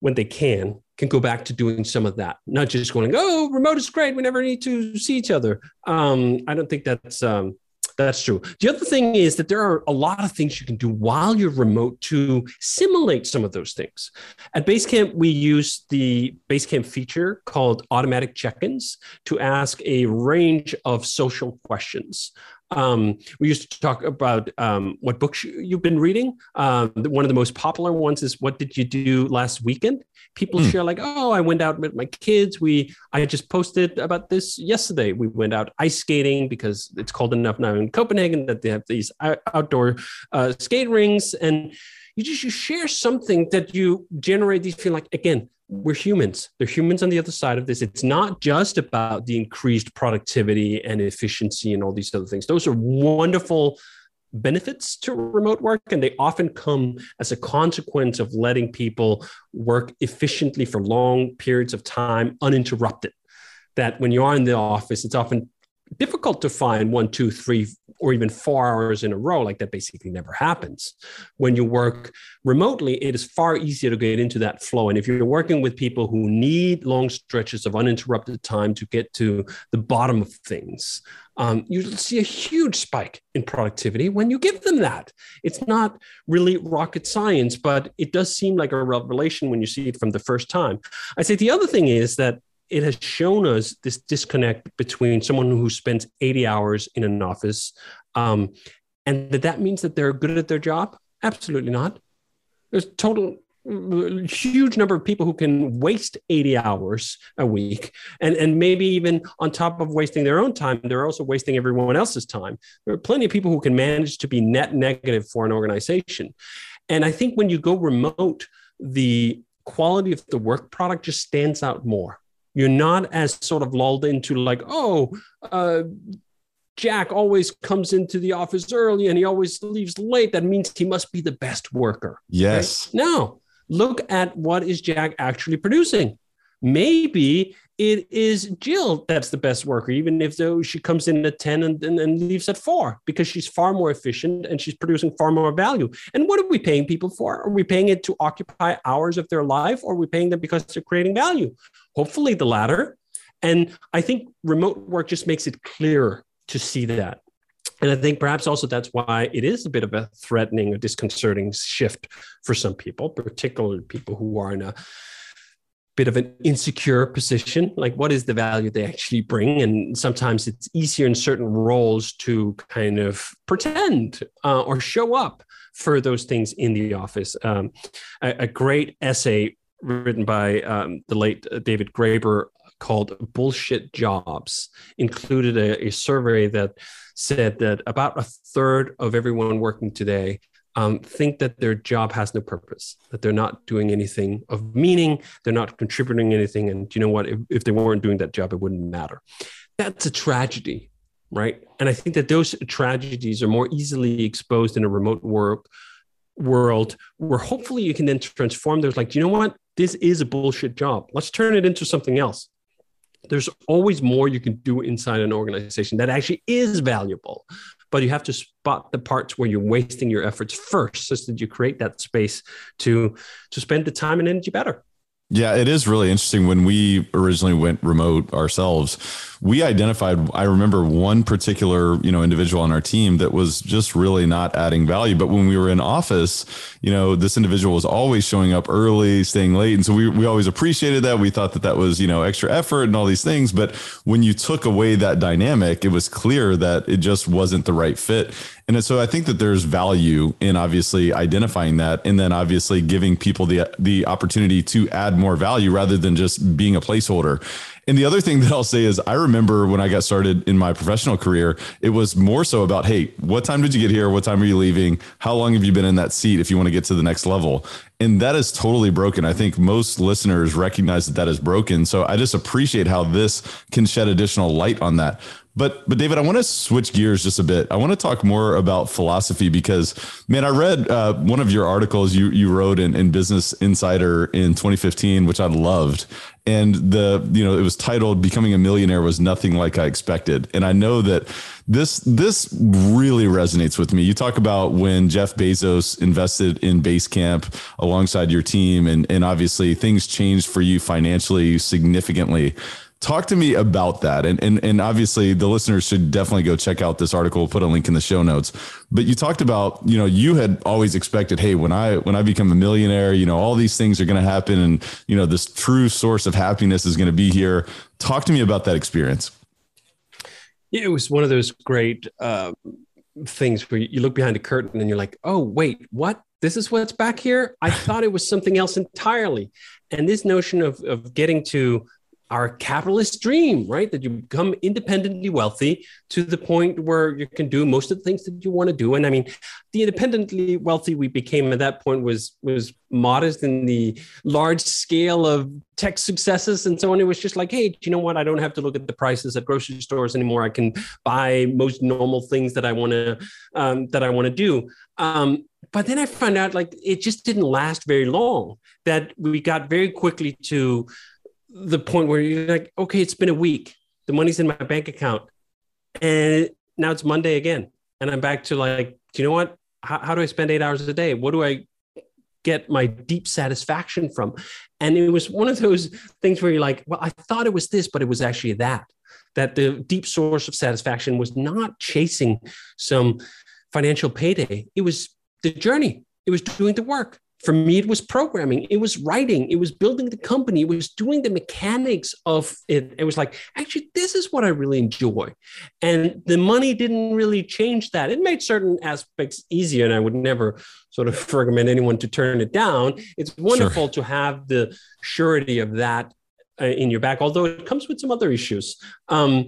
when they can can go back to doing some of that. Not just going oh remote is great. We never need to see each other. Um, i don't think that's um, that's true. The other thing is that there are a lot of things you can do while you're remote to simulate some of those things. At Basecamp, we use the Basecamp feature called automatic check ins to ask a range of social questions. Um, we used to talk about um, what books you've been reading. Um, one of the most popular ones is "What did you do last weekend?" People mm. share like, "Oh, I went out with my kids. We I just posted about this yesterday. We went out ice skating because it's cold enough now in Copenhagen that they have these outdoor uh, skate rings and." You just you share something that you generate these feel like again we're humans. They're humans on the other side of this. It's not just about the increased productivity and efficiency and all these other things. Those are wonderful benefits to remote work, and they often come as a consequence of letting people work efficiently for long periods of time uninterrupted. That when you are in the office, it's often difficult to find one, two, three, or even four hours in a row. Like that basically never happens. When you work remotely, it is far easier to get into that flow. And if you're working with people who need long stretches of uninterrupted time to get to the bottom of things, um, you'll see a huge spike in productivity when you give them that. It's not really rocket science, but it does seem like a revelation when you see it from the first time. I say the other thing is that it has shown us this disconnect between someone who spends 80 hours in an office um, and that that means that they're good at their job? Absolutely not. There's total huge number of people who can waste 80 hours a week and, and maybe even on top of wasting their own time they're also wasting everyone else's time. There are plenty of people who can manage to be net negative for an organization. And i think when you go remote the quality of the work product just stands out more you're not as sort of lulled into like, oh, uh, Jack always comes into the office early and he always leaves late. That means he must be the best worker. Yes. Right? No, look at what is Jack actually producing. Maybe it is Jill that's the best worker, even if though she comes in at 10 and, and, and, leaves at four, because she's far more efficient and she's producing far more value. And what are we paying people for? Are we paying it to occupy hours of their life or are we paying them because they're creating value? Hopefully the latter. And I think remote work just makes it clearer to see that. And I think perhaps also that's why it is a bit of a threatening or disconcerting shift for some people, particularly people who are in a bit of an insecure position like what is the value they actually bring? And sometimes it's easier in certain roles to kind of pretend uh, or show up for those things in the office. Um, a, a, great essay written by um, the late david graeber called bullshit jobs included a, a survey that said that about a third of everyone working today um, think that their job has no purpose, that they're not doing anything of meaning, they're not contributing anything. And you know what? If, if they weren't doing that job, it wouldn't matter. That's a tragedy, right? And I think that those tragedies are more easily exposed in a remote work world where hopefully you can then transform those like you know what this is a bullshit job let's turn it into something else there's always more you can do inside an organization that actually is valuable but you have to spot the parts where you're wasting your efforts first so that you create that space to to spend the time and energy better yeah, it is really interesting. When we originally went remote ourselves, we identified, I remember one particular, you know, individual on our team that was just really not adding value. But when we were in office, you know, this individual was always showing up early, staying late. And so we, we always appreciated that. We thought that that was, you know, extra effort and all these things. But when you took away that dynamic, it was clear that it just wasn't the right fit. And so I think that there's value in obviously identifying that and then obviously giving people the the opportunity to add more value rather than just being a placeholder. And the other thing that I'll say is I remember when I got started in my professional career, it was more so about, hey, what time did you get here? What time are you leaving? How long have you been in that seat if you want to get to the next level? And that is totally broken. I think most listeners recognize that that is broken. So I just appreciate how this can shed additional light on that. But but David, I want to switch gears just a bit. I want to talk more about philosophy because man, I read uh, one of your articles you you wrote in, in Business Insider in 2015, which I loved. And the you know it was titled "Becoming a Millionaire Was Nothing Like I Expected." And I know that this this really resonates with me. You talk about when Jeff Bezos invested in Basecamp alongside your team, and and obviously things changed for you financially significantly. Talk to me about that. And, and, and obviously the listeners should definitely go check out this article. We'll put a link in the show notes. But you talked about, you know, you had always expected, hey, when I when I become a millionaire, you know, all these things are going to happen and, you know, this true source of happiness is going to be here. Talk to me about that experience. It was one of those great uh, things where you look behind a curtain and you're like, oh, wait, what? This is what's back here? I thought it was something else entirely. And this notion of, of getting to our capitalist dream, right? That you become independently wealthy to the point where you can do most of the things that you want to do. And I mean, the independently wealthy we became at that point was was modest in the large scale of tech successes and so on. It was just like, hey, do you know what? I don't have to look at the prices at grocery stores anymore. I can buy most normal things that I want to um, that I want to do. Um, but then I found out like it just didn't last very long. That we got very quickly to the point where you're like, okay, it's been a week. The money's in my bank account. And now it's Monday again. And I'm back to like, do you know what? How, how do I spend eight hours a day? What do I get my deep satisfaction from? And it was one of those things where you're like, well, I thought it was this, but it was actually that. That the deep source of satisfaction was not chasing some financial payday. It was the journey. It was doing the work for me, it was programming, it was writing, it was building the company, it was doing the mechanics of it. It was like, actually, this is what I really enjoy. And the money didn't really change that. It made certain aspects easier, and I would never sort of recommend anyone to turn it down. It's wonderful sure. to have the surety of that uh, in your back, although it comes with some other issues. Um,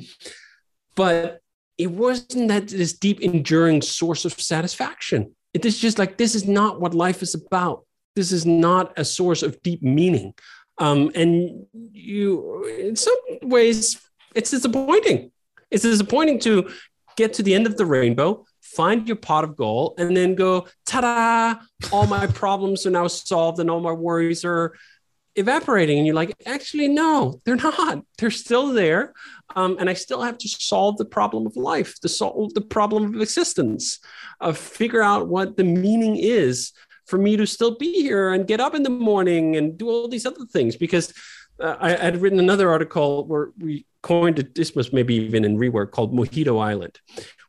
but it wasn't that this deep, enduring source of satisfaction it is just like this is not what life is about. This is not a source of deep meaning. Um, and you, in some ways, it's disappointing. It's disappointing to get to the end of the rainbow, find your pot of gold, and then go, ta da, all my problems are now solved and all my worries are evaporating. And you're like, actually, no, they're not. They're still there. Um, and I still have to solve the problem of life, to solve the problem of existence, of figure out what the meaning is for me to still be here and get up in the morning and do all these other things because uh, I had written another article where we coined it, this was maybe even in rework called Mojito Island,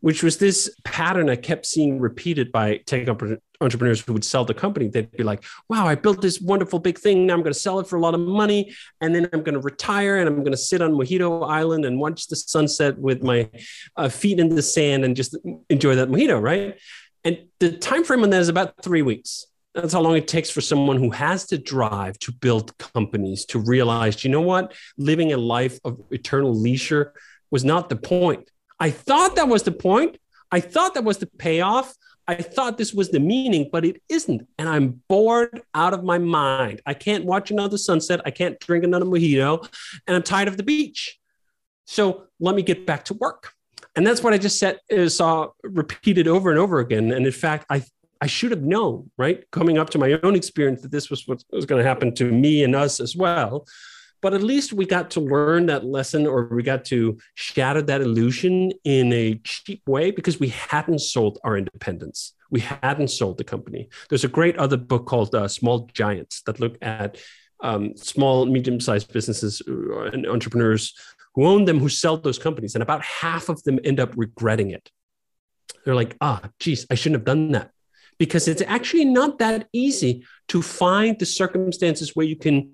which was this pattern I kept seeing repeated by tech entrepreneurs who would sell the company. They'd be like, wow, I built this wonderful big thing. Now I'm going to sell it for a lot of money. And then I'm going to retire and I'm going to sit on Mojito Island and watch the sunset with my uh, feet in the sand and just enjoy that mojito, right? And the time frame on that is about three weeks that's how long it takes for someone who has to drive to build companies to realize, you know what? Living a life of eternal leisure was not the point. I thought that was the point. I thought that was the payoff. I thought this was the meaning, but it isn't. And I'm bored out of my mind. I can't watch another sunset. I can't drink another mojito. And I'm tired of the beach. So let me get back to work. And that's what I just said, uh, saw repeated over and over again. And in fact, I I should have known, right? Coming up to my own experience that this was what was going to happen to me and us as well. But at least we got to learn that lesson or we got to shatter that illusion in a cheap way because we hadn't sold our independence. We hadn't sold the company. There's a great other book called uh, Small Giants that look at um, small, medium sized businesses uh, and entrepreneurs who own them, who sell those companies. And about half of them end up regretting it. They're like, ah, geez, I shouldn't have done that because it's actually not that easy to find the circumstances where you can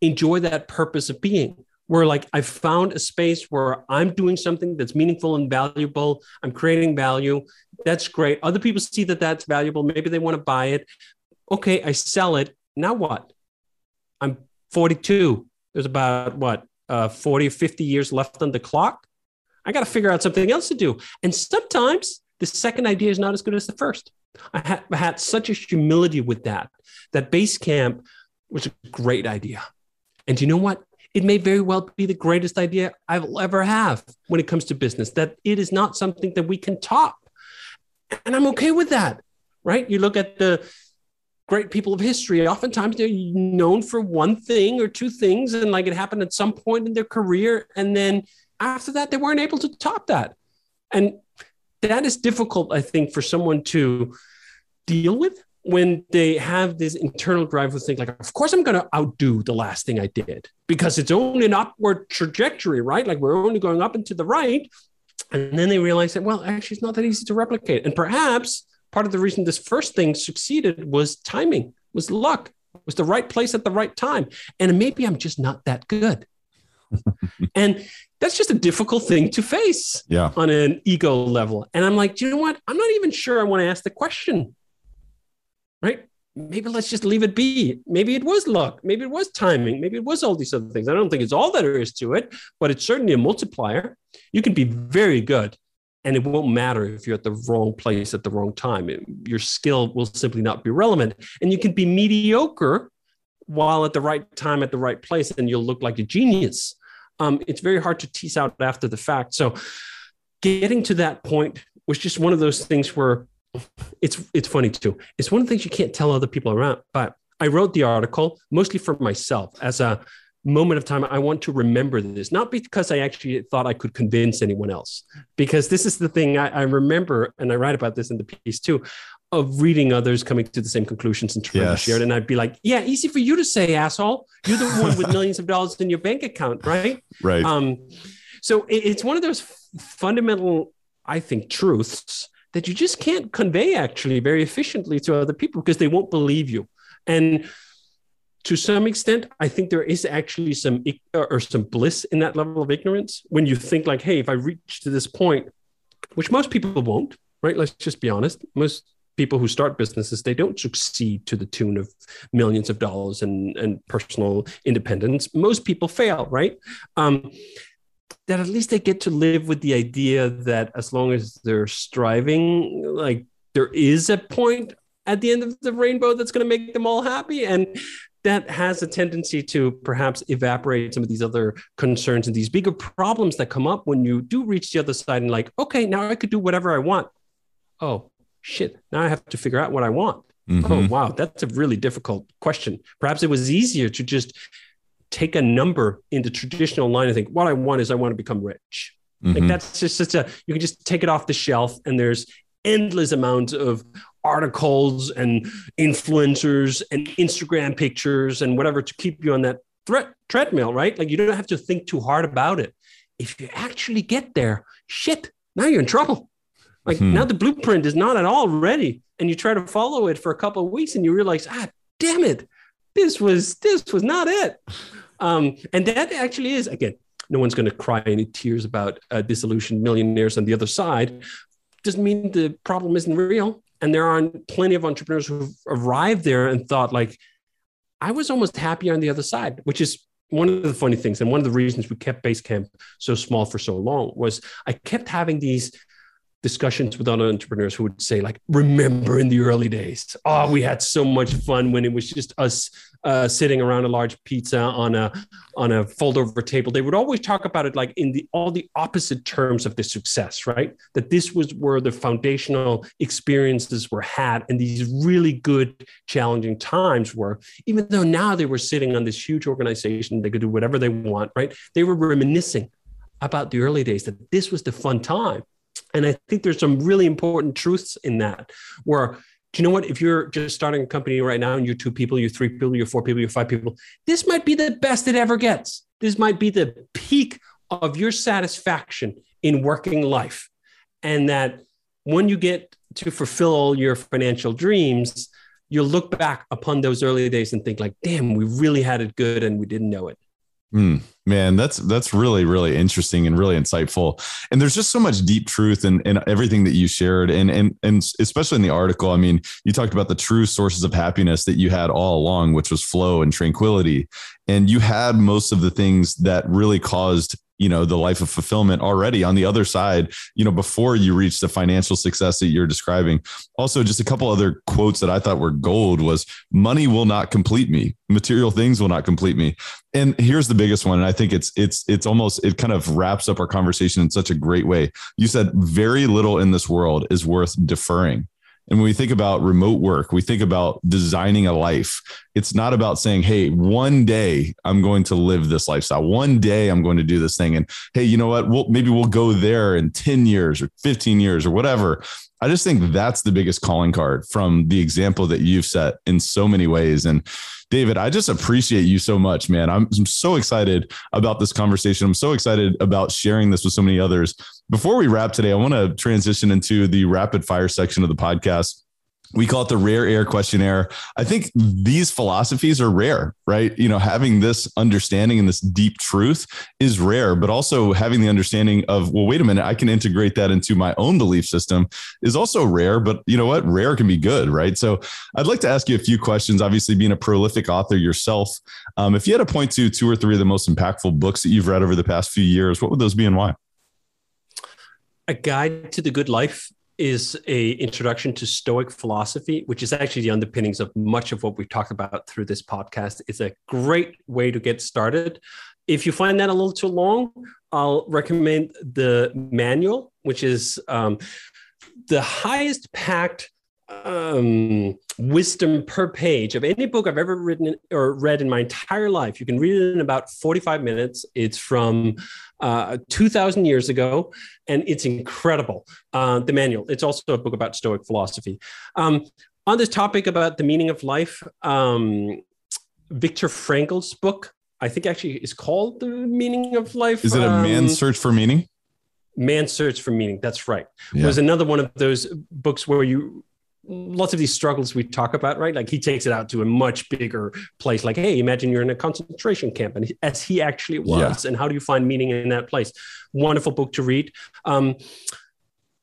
enjoy that purpose of being where like i found a space where i'm doing something that's meaningful and valuable i'm creating value that's great. Other people see that that's valuable maybe they want to buy it. Okay i sell it now what? I'm 42 there's about what uh, 40 or 50 years left on the clock? I got to figure out something else to do. And sometimes the second idea is not as good as the first. I had, I had such a humility with that, that Basecamp was a great idea. And you know what? It may very well be the greatest idea I will ever have when it comes to business, that it is not something that we can top. And I'm okay with that, right? You look at the great people of history, oftentimes they're known for one thing or two things, and like it happened at some point in their career. And then after that, they weren't able to top that. And that is difficult, I think, for someone to deal with when they have this internal drive to think like of course i'm going to outdo the last thing i did because it's only an upward trajectory right like we're only going up and to the right and then they realize that well actually it's not that easy to replicate and perhaps part of the reason this first thing succeeded was timing was luck was the right place at the right time and maybe i'm just not that good and that's just a difficult thing to face yeah. on an ego level. And I'm like, you know what? I'm not even sure I want to ask the question. Right? Maybe let's just leave it be. Maybe it was luck. Maybe it was timing. Maybe it was all these other things. I don't think it's all that there is to it, but it's certainly a multiplier. You can be very good, and it won't matter if you're at the wrong place at the wrong time. Your skill will simply not be relevant. And you can be mediocre while at the right time at the right place, and you'll look like a genius um, it's very hard to tease out after the fact. So getting to that point was just one of those things where it's it's funny too. It's one of the things you can't tell other people around. But I wrote the article mostly for myself as a moment of time. I want to remember this, not because I actually thought I could convince anyone else, because this is the thing I, I remember, and I write about this in the piece too of reading others coming to the same conclusions and trying yes. to share it. And I'd be like, yeah, easy for you to say, asshole. You're the one with millions of dollars in your bank account, right? Right. Um, so it, it's one of those fundamental, I think, truths that you just can't convey actually very efficiently to other people because they won't believe you. And to some extent, I think there is actually some or some bliss in that level of ignorance when you think like, hey, if I reach to this point, which most people won't, right? Let's just be honest. Most people who start businesses they don't succeed to the tune of millions of dollars and, and personal independence most people fail right um, that at least they get to live with the idea that as long as they're striving like there is a point at the end of the rainbow that's going to make them all happy and that has a tendency to perhaps evaporate some of these other concerns and these bigger problems that come up when you do reach the other side and like okay now i could do whatever i want oh shit, now I have to figure out what I want. Mhm. Oh, wow, that's a really difficult question. Perhaps it was easier to just take a number in the traditional line and think, what I want is I want to become rich. Like Mhm. that's just such a you can just take it off the shelf and there's endless amounts of articles and influencers and Instagram pictures and whatever to keep you on that threat treadmill, right? Like you don't have to think too hard about it. If you actually get there, shit, now you're in trouble. Like Hmm. now the blueprint is not at all ready. And you try to follow it for a couple of weeks and you realize, ah, damn it, this was this was not it. Um, and that actually is again, no one's going to cry any tears about uh, disillusioned millionaires on the other side. Doesn't mean the problem isn't real. And there are plenty of entrepreneurs who've arrived there and thought, like, I was almost happier on the other side, which is one of the funny things. And one of the reasons we kept Basecamp so small for so long was I kept having these discussions with other entrepreneurs who would say like remember in the early days oh we had so much fun when it was just us uh, sitting around a large pizza on a on a fold over table. They would always talk about it like in the all the opposite terms of the success right? That this was where the foundational experiences were had and these really good challenging times were. Even though now they were sitting on this huge organization they could do whatever they want right? They were reminiscing about the early days that this was the fun time and I think there's some really important truths in that where, do you know what? If you're just starting a company right now and you're two people, you're three people, you're four people, you're five people, this might be the best it ever gets. This might be the peak of your satisfaction in working life. And that when you get to fulfill your financial dreams, you'll look back upon those early days and think like, damn, we really had it good and we didn't know it. Mm, man, that's that's really really interesting and really insightful. And there's just so much deep truth in, in everything that you shared, and and and especially in the article. I mean, you talked about the true sources of happiness that you had all along, which was flow and tranquility, and you had most of the things that really caused you know the life of fulfillment already on the other side you know before you reach the financial success that you're describing. Also just a couple other quotes that i thought were gold was money will not complete me. Material things will not complete me. And here's the biggest one and i think it's it's it's almost it kind of wraps up our conversation in such a great way. You said very little in this world is worth deferring and when we think about remote work, we think about designing a life. It's not about saying, hey, one day I'm going to live this lifestyle. One day I'm going to do this thing. And hey, you know what? We'll, maybe we'll go there in 10 years or 15 years or whatever. I just think that's the biggest calling card from the example that you've set in so many ways. And David, I just appreciate you so much, man. I'm, I'm so excited about this conversation. I'm so excited about sharing this with so many others. Before we wrap today, I want to transition into the rapid fire section of the podcast. We call it the rare air questionnaire. I think these philosophies are rare, right? You know, having this understanding and this deep truth is rare, but also having the understanding of, well, wait a minute, I can integrate that into my own belief system is also rare, but you know what? Rare can be good, right? So I'd like to ask you a few questions. Obviously, being a prolific author yourself, um, if you had to point to two or three of the most impactful books that you've read over the past few years, what would those be and why? A Guide to the Good Life is a introduction to Stoic philosophy, which is actually the underpinnings of much of what we've talked about through this podcast. It's a great way to get started. If you find that a little too long, I'll recommend the manual, which is um, the highest packed um, wisdom per page of any book I've ever written or read in my entire life. You can read it in about 45 minutes. It's from uh, 2,000 years ago, and it's incredible. Uh, the manual. It's also a book about Stoic philosophy. Um, on this topic about the meaning of life, um, Viktor Frankl's book, I think actually is called The Meaning of Life. Is it a Um, man's search for meaning? Man's Search for Meaning. That's right. Yeah. Was another one of those books where you lots of these struggles we talk about, right? Like he takes it out to a much bigger place. Like, hey, imagine you're in a concentration camp, and as he actually was, and how do you find meaning in that place? Wonderful book to read. Um,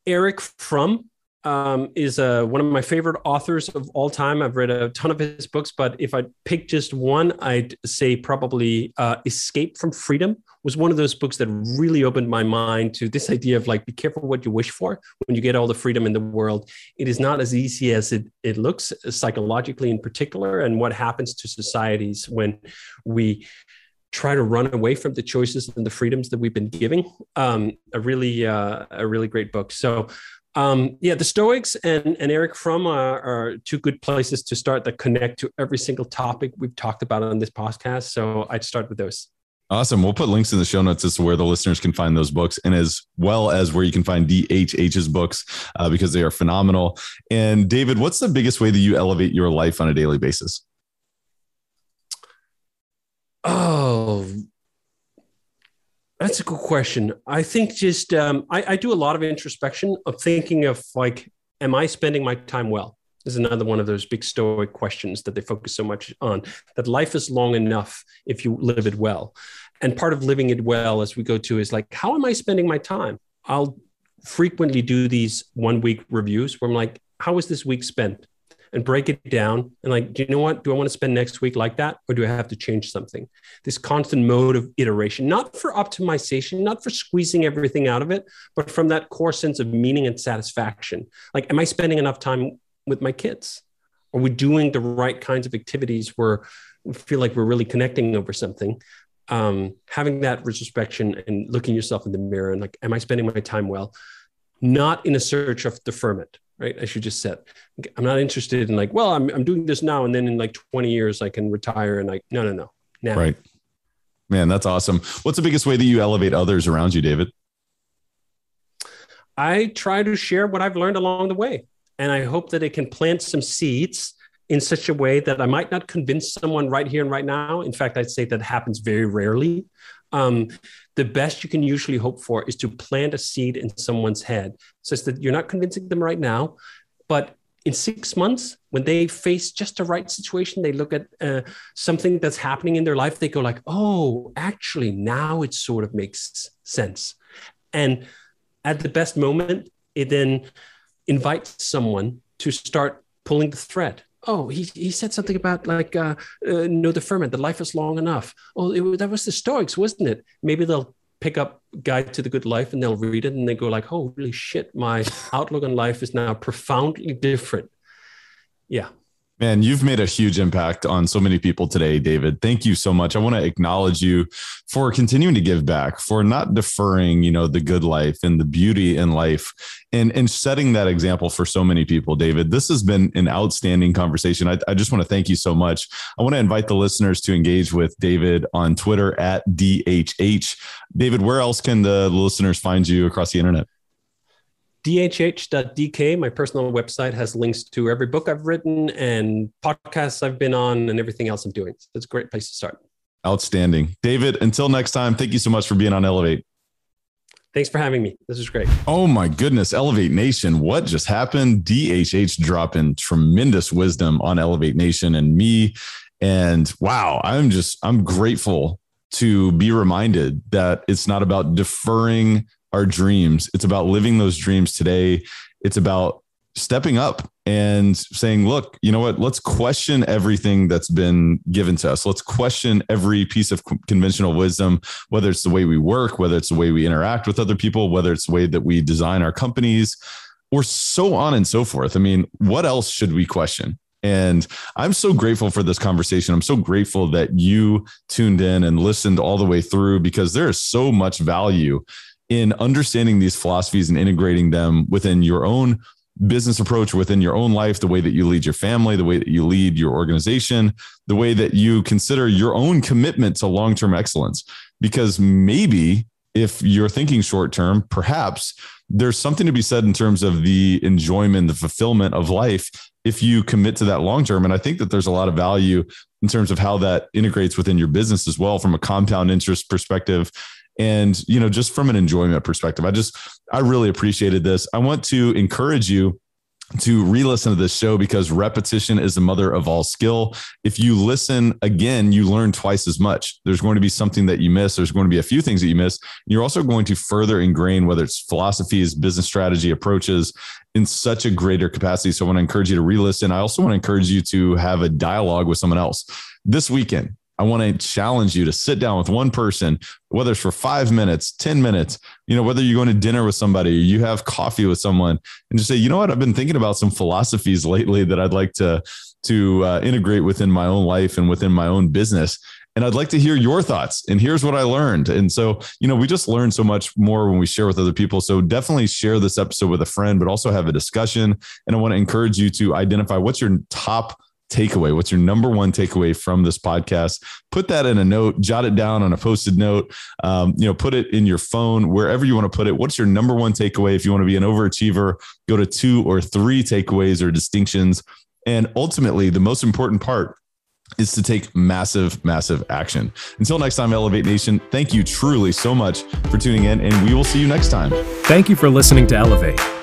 Erich Fromm um, is uh, one of my favorite authors of all time. I've read a ton of his books, but if I pick just one, I'd say probably uh, Escape from Freedom was one of those books that really opened my mind to this idea of like, be careful what you wish for when you get all the freedom in the world. It is not as easy as it, it looks, psychologically in particular, and what happens to societies when we try to run away from the choices and the freedoms that we've been giving. Um, a really, uh, a really great book. So Um, yeah, the Stoics and, and Erich Fromm are, are, two good places to start that connect to every single topic we've talked about on this podcast. So I'd start with those. Awesome. We'll put links in the show notes as to where the listeners can find those books and as well as where you can find DHH's books uh, because they are phenomenal. And David, what's the biggest way that you elevate your life on a daily basis? Oh, that's a good question. I think just um, I, I do a lot of introspection of thinking of like, am I spending my time well? Is another one of those big stoic questions that they focus so much on. That life is long enough if you live it well, and part of living it well, as we go to, is like, how am I spending my time? I'll frequently do these one week reviews where I'm like, how was this week spent? And break it down and like, do you know what? Do I want to spend next week like that? Or do I have to change something? This constant mode of iteration, not for optimization, not for squeezing everything out of it, but from that core sense of meaning and satisfaction. Like, am I spending enough time with my kids? Are we doing the right kinds of activities where we feel like we're really connecting over something? Um, having that retrospection and looking yourself in the mirror and like, am I spending my time well? Not in a search of deferment, right? As you just said, I'm not interested in like, well, I'm, I'm doing this now. And then in like 20 years, I can retire and like, no, no, no. Now. Right. Man, that's awesome. What's the biggest way that you elevate others around you, David? I try to share what I've learned along the way. And I hope that it can plant some seeds in such a way that I might not convince someone right here and right now. In fact, I'd say that happens very rarely. Um, the best you can usually hope for is to plant a seed in someone's head. Such that you're not convincing them right now, but in six months when they face just the right situation they look at uh, something that's happening in their life they go like oh actually now it sort of makes sense. And at the best moment it then invites someone to start pulling the thread oh, he, he said something about like uh, uh, no deferment, the life is long enough. Oh, it, that was the Stoics, wasn't it? Maybe they'll pick up Guide to the Good Life and they'll read it and they go like, Oh, holy shit, my outlook on life is now profoundly different. Yeah. Man, you've made a huge impact on so many people today, David. Thank you so much. I want to acknowledge you for continuing to give back, for not deferring, you know, the good life and the beauty in life and, and setting that example for so many people, David. This has been an outstanding conversation. I, I just want to thank you so much. I want to invite the listeners to engage with David on Twitter at DHH. David, where else can the listeners find you across the internet? dhh.dk, my personal website, has links to every book I've written and podcasts I've been on and everything else I'm doing. So it's a great place to start. Outstanding. David, until next time, thank you so much for being on Elevate. Thanks for having me. This is great. Oh my goodness, Elevate Nation. What just happened? DHH dropping tremendous wisdom on Elevate Nation and me. And wow, I'm just, I'm grateful to be reminded that it's not about deferring our dreams. It's about living those dreams today. It's about stepping up and saying, look, you know what? Let's question everything that's been given to us. Let's question every piece of conventional wisdom, whether it's the way we work, whether it's the way we interact with other people, whether it's the way that we design our companies, or so on and so forth. I mean, what else should we question? And I'm so grateful for this conversation. I'm so grateful that you tuned in and listened all the way through because there is so much value in understanding these philosophies and integrating them within your own business approach within your own life, the way that you lead your family, the way that you lead your organization, the way that you consider your own commitment to long term excellence. Because maybe if you're thinking short term, perhaps there's something to be said in terms of the enjoyment, the fulfillment of life if you commit to that long term. And I think that there's a lot of value in terms of how that integrates within your business as well from a compound interest perspective and you know just from an enjoyment perspective i just i really appreciated this i want to encourage you to re-listen to this show because repetition is the mother of all skill. If you listen again, you learn twice as much. There's going to be something that you miss. There's going to be a few things that you miss. You're also going to further ingrain whether it's philosophies, business strategy, approaches in such a greater capacity. So I want to encourage you to re-listen. I also want to encourage you to have a dialogue with someone else this weekend. I want to challenge you to sit down with one person, whether it's for five minutes, 10 minutes, you know, whether you're going to dinner with somebody, you have coffee with someone, and just say, you know what, I've been thinking about some philosophies lately that I'd like to to uh, integrate within my own life and within my own business. and I'd like to hear your thoughts. And here's what I learned. And so, you know, we just learn so much more when we share with other people. So definitely share this episode with a friend, but also have a discussion. And I want to encourage you to identify what's your top takeaway? What's your number one takeaway from this podcast? Put that in a note, jot it down on a Post-it note, um, you know, put it in your phone, wherever you want to put it. What's your number one takeaway? If you want to be an overachiever, go to two or three takeaways or distinctions. And ultimately, the most important part is to take massive, massive action. Until next time, Elevate Nation, thank you truly so much for tuning in, and we will see you next time. Thank you for listening to Elevate.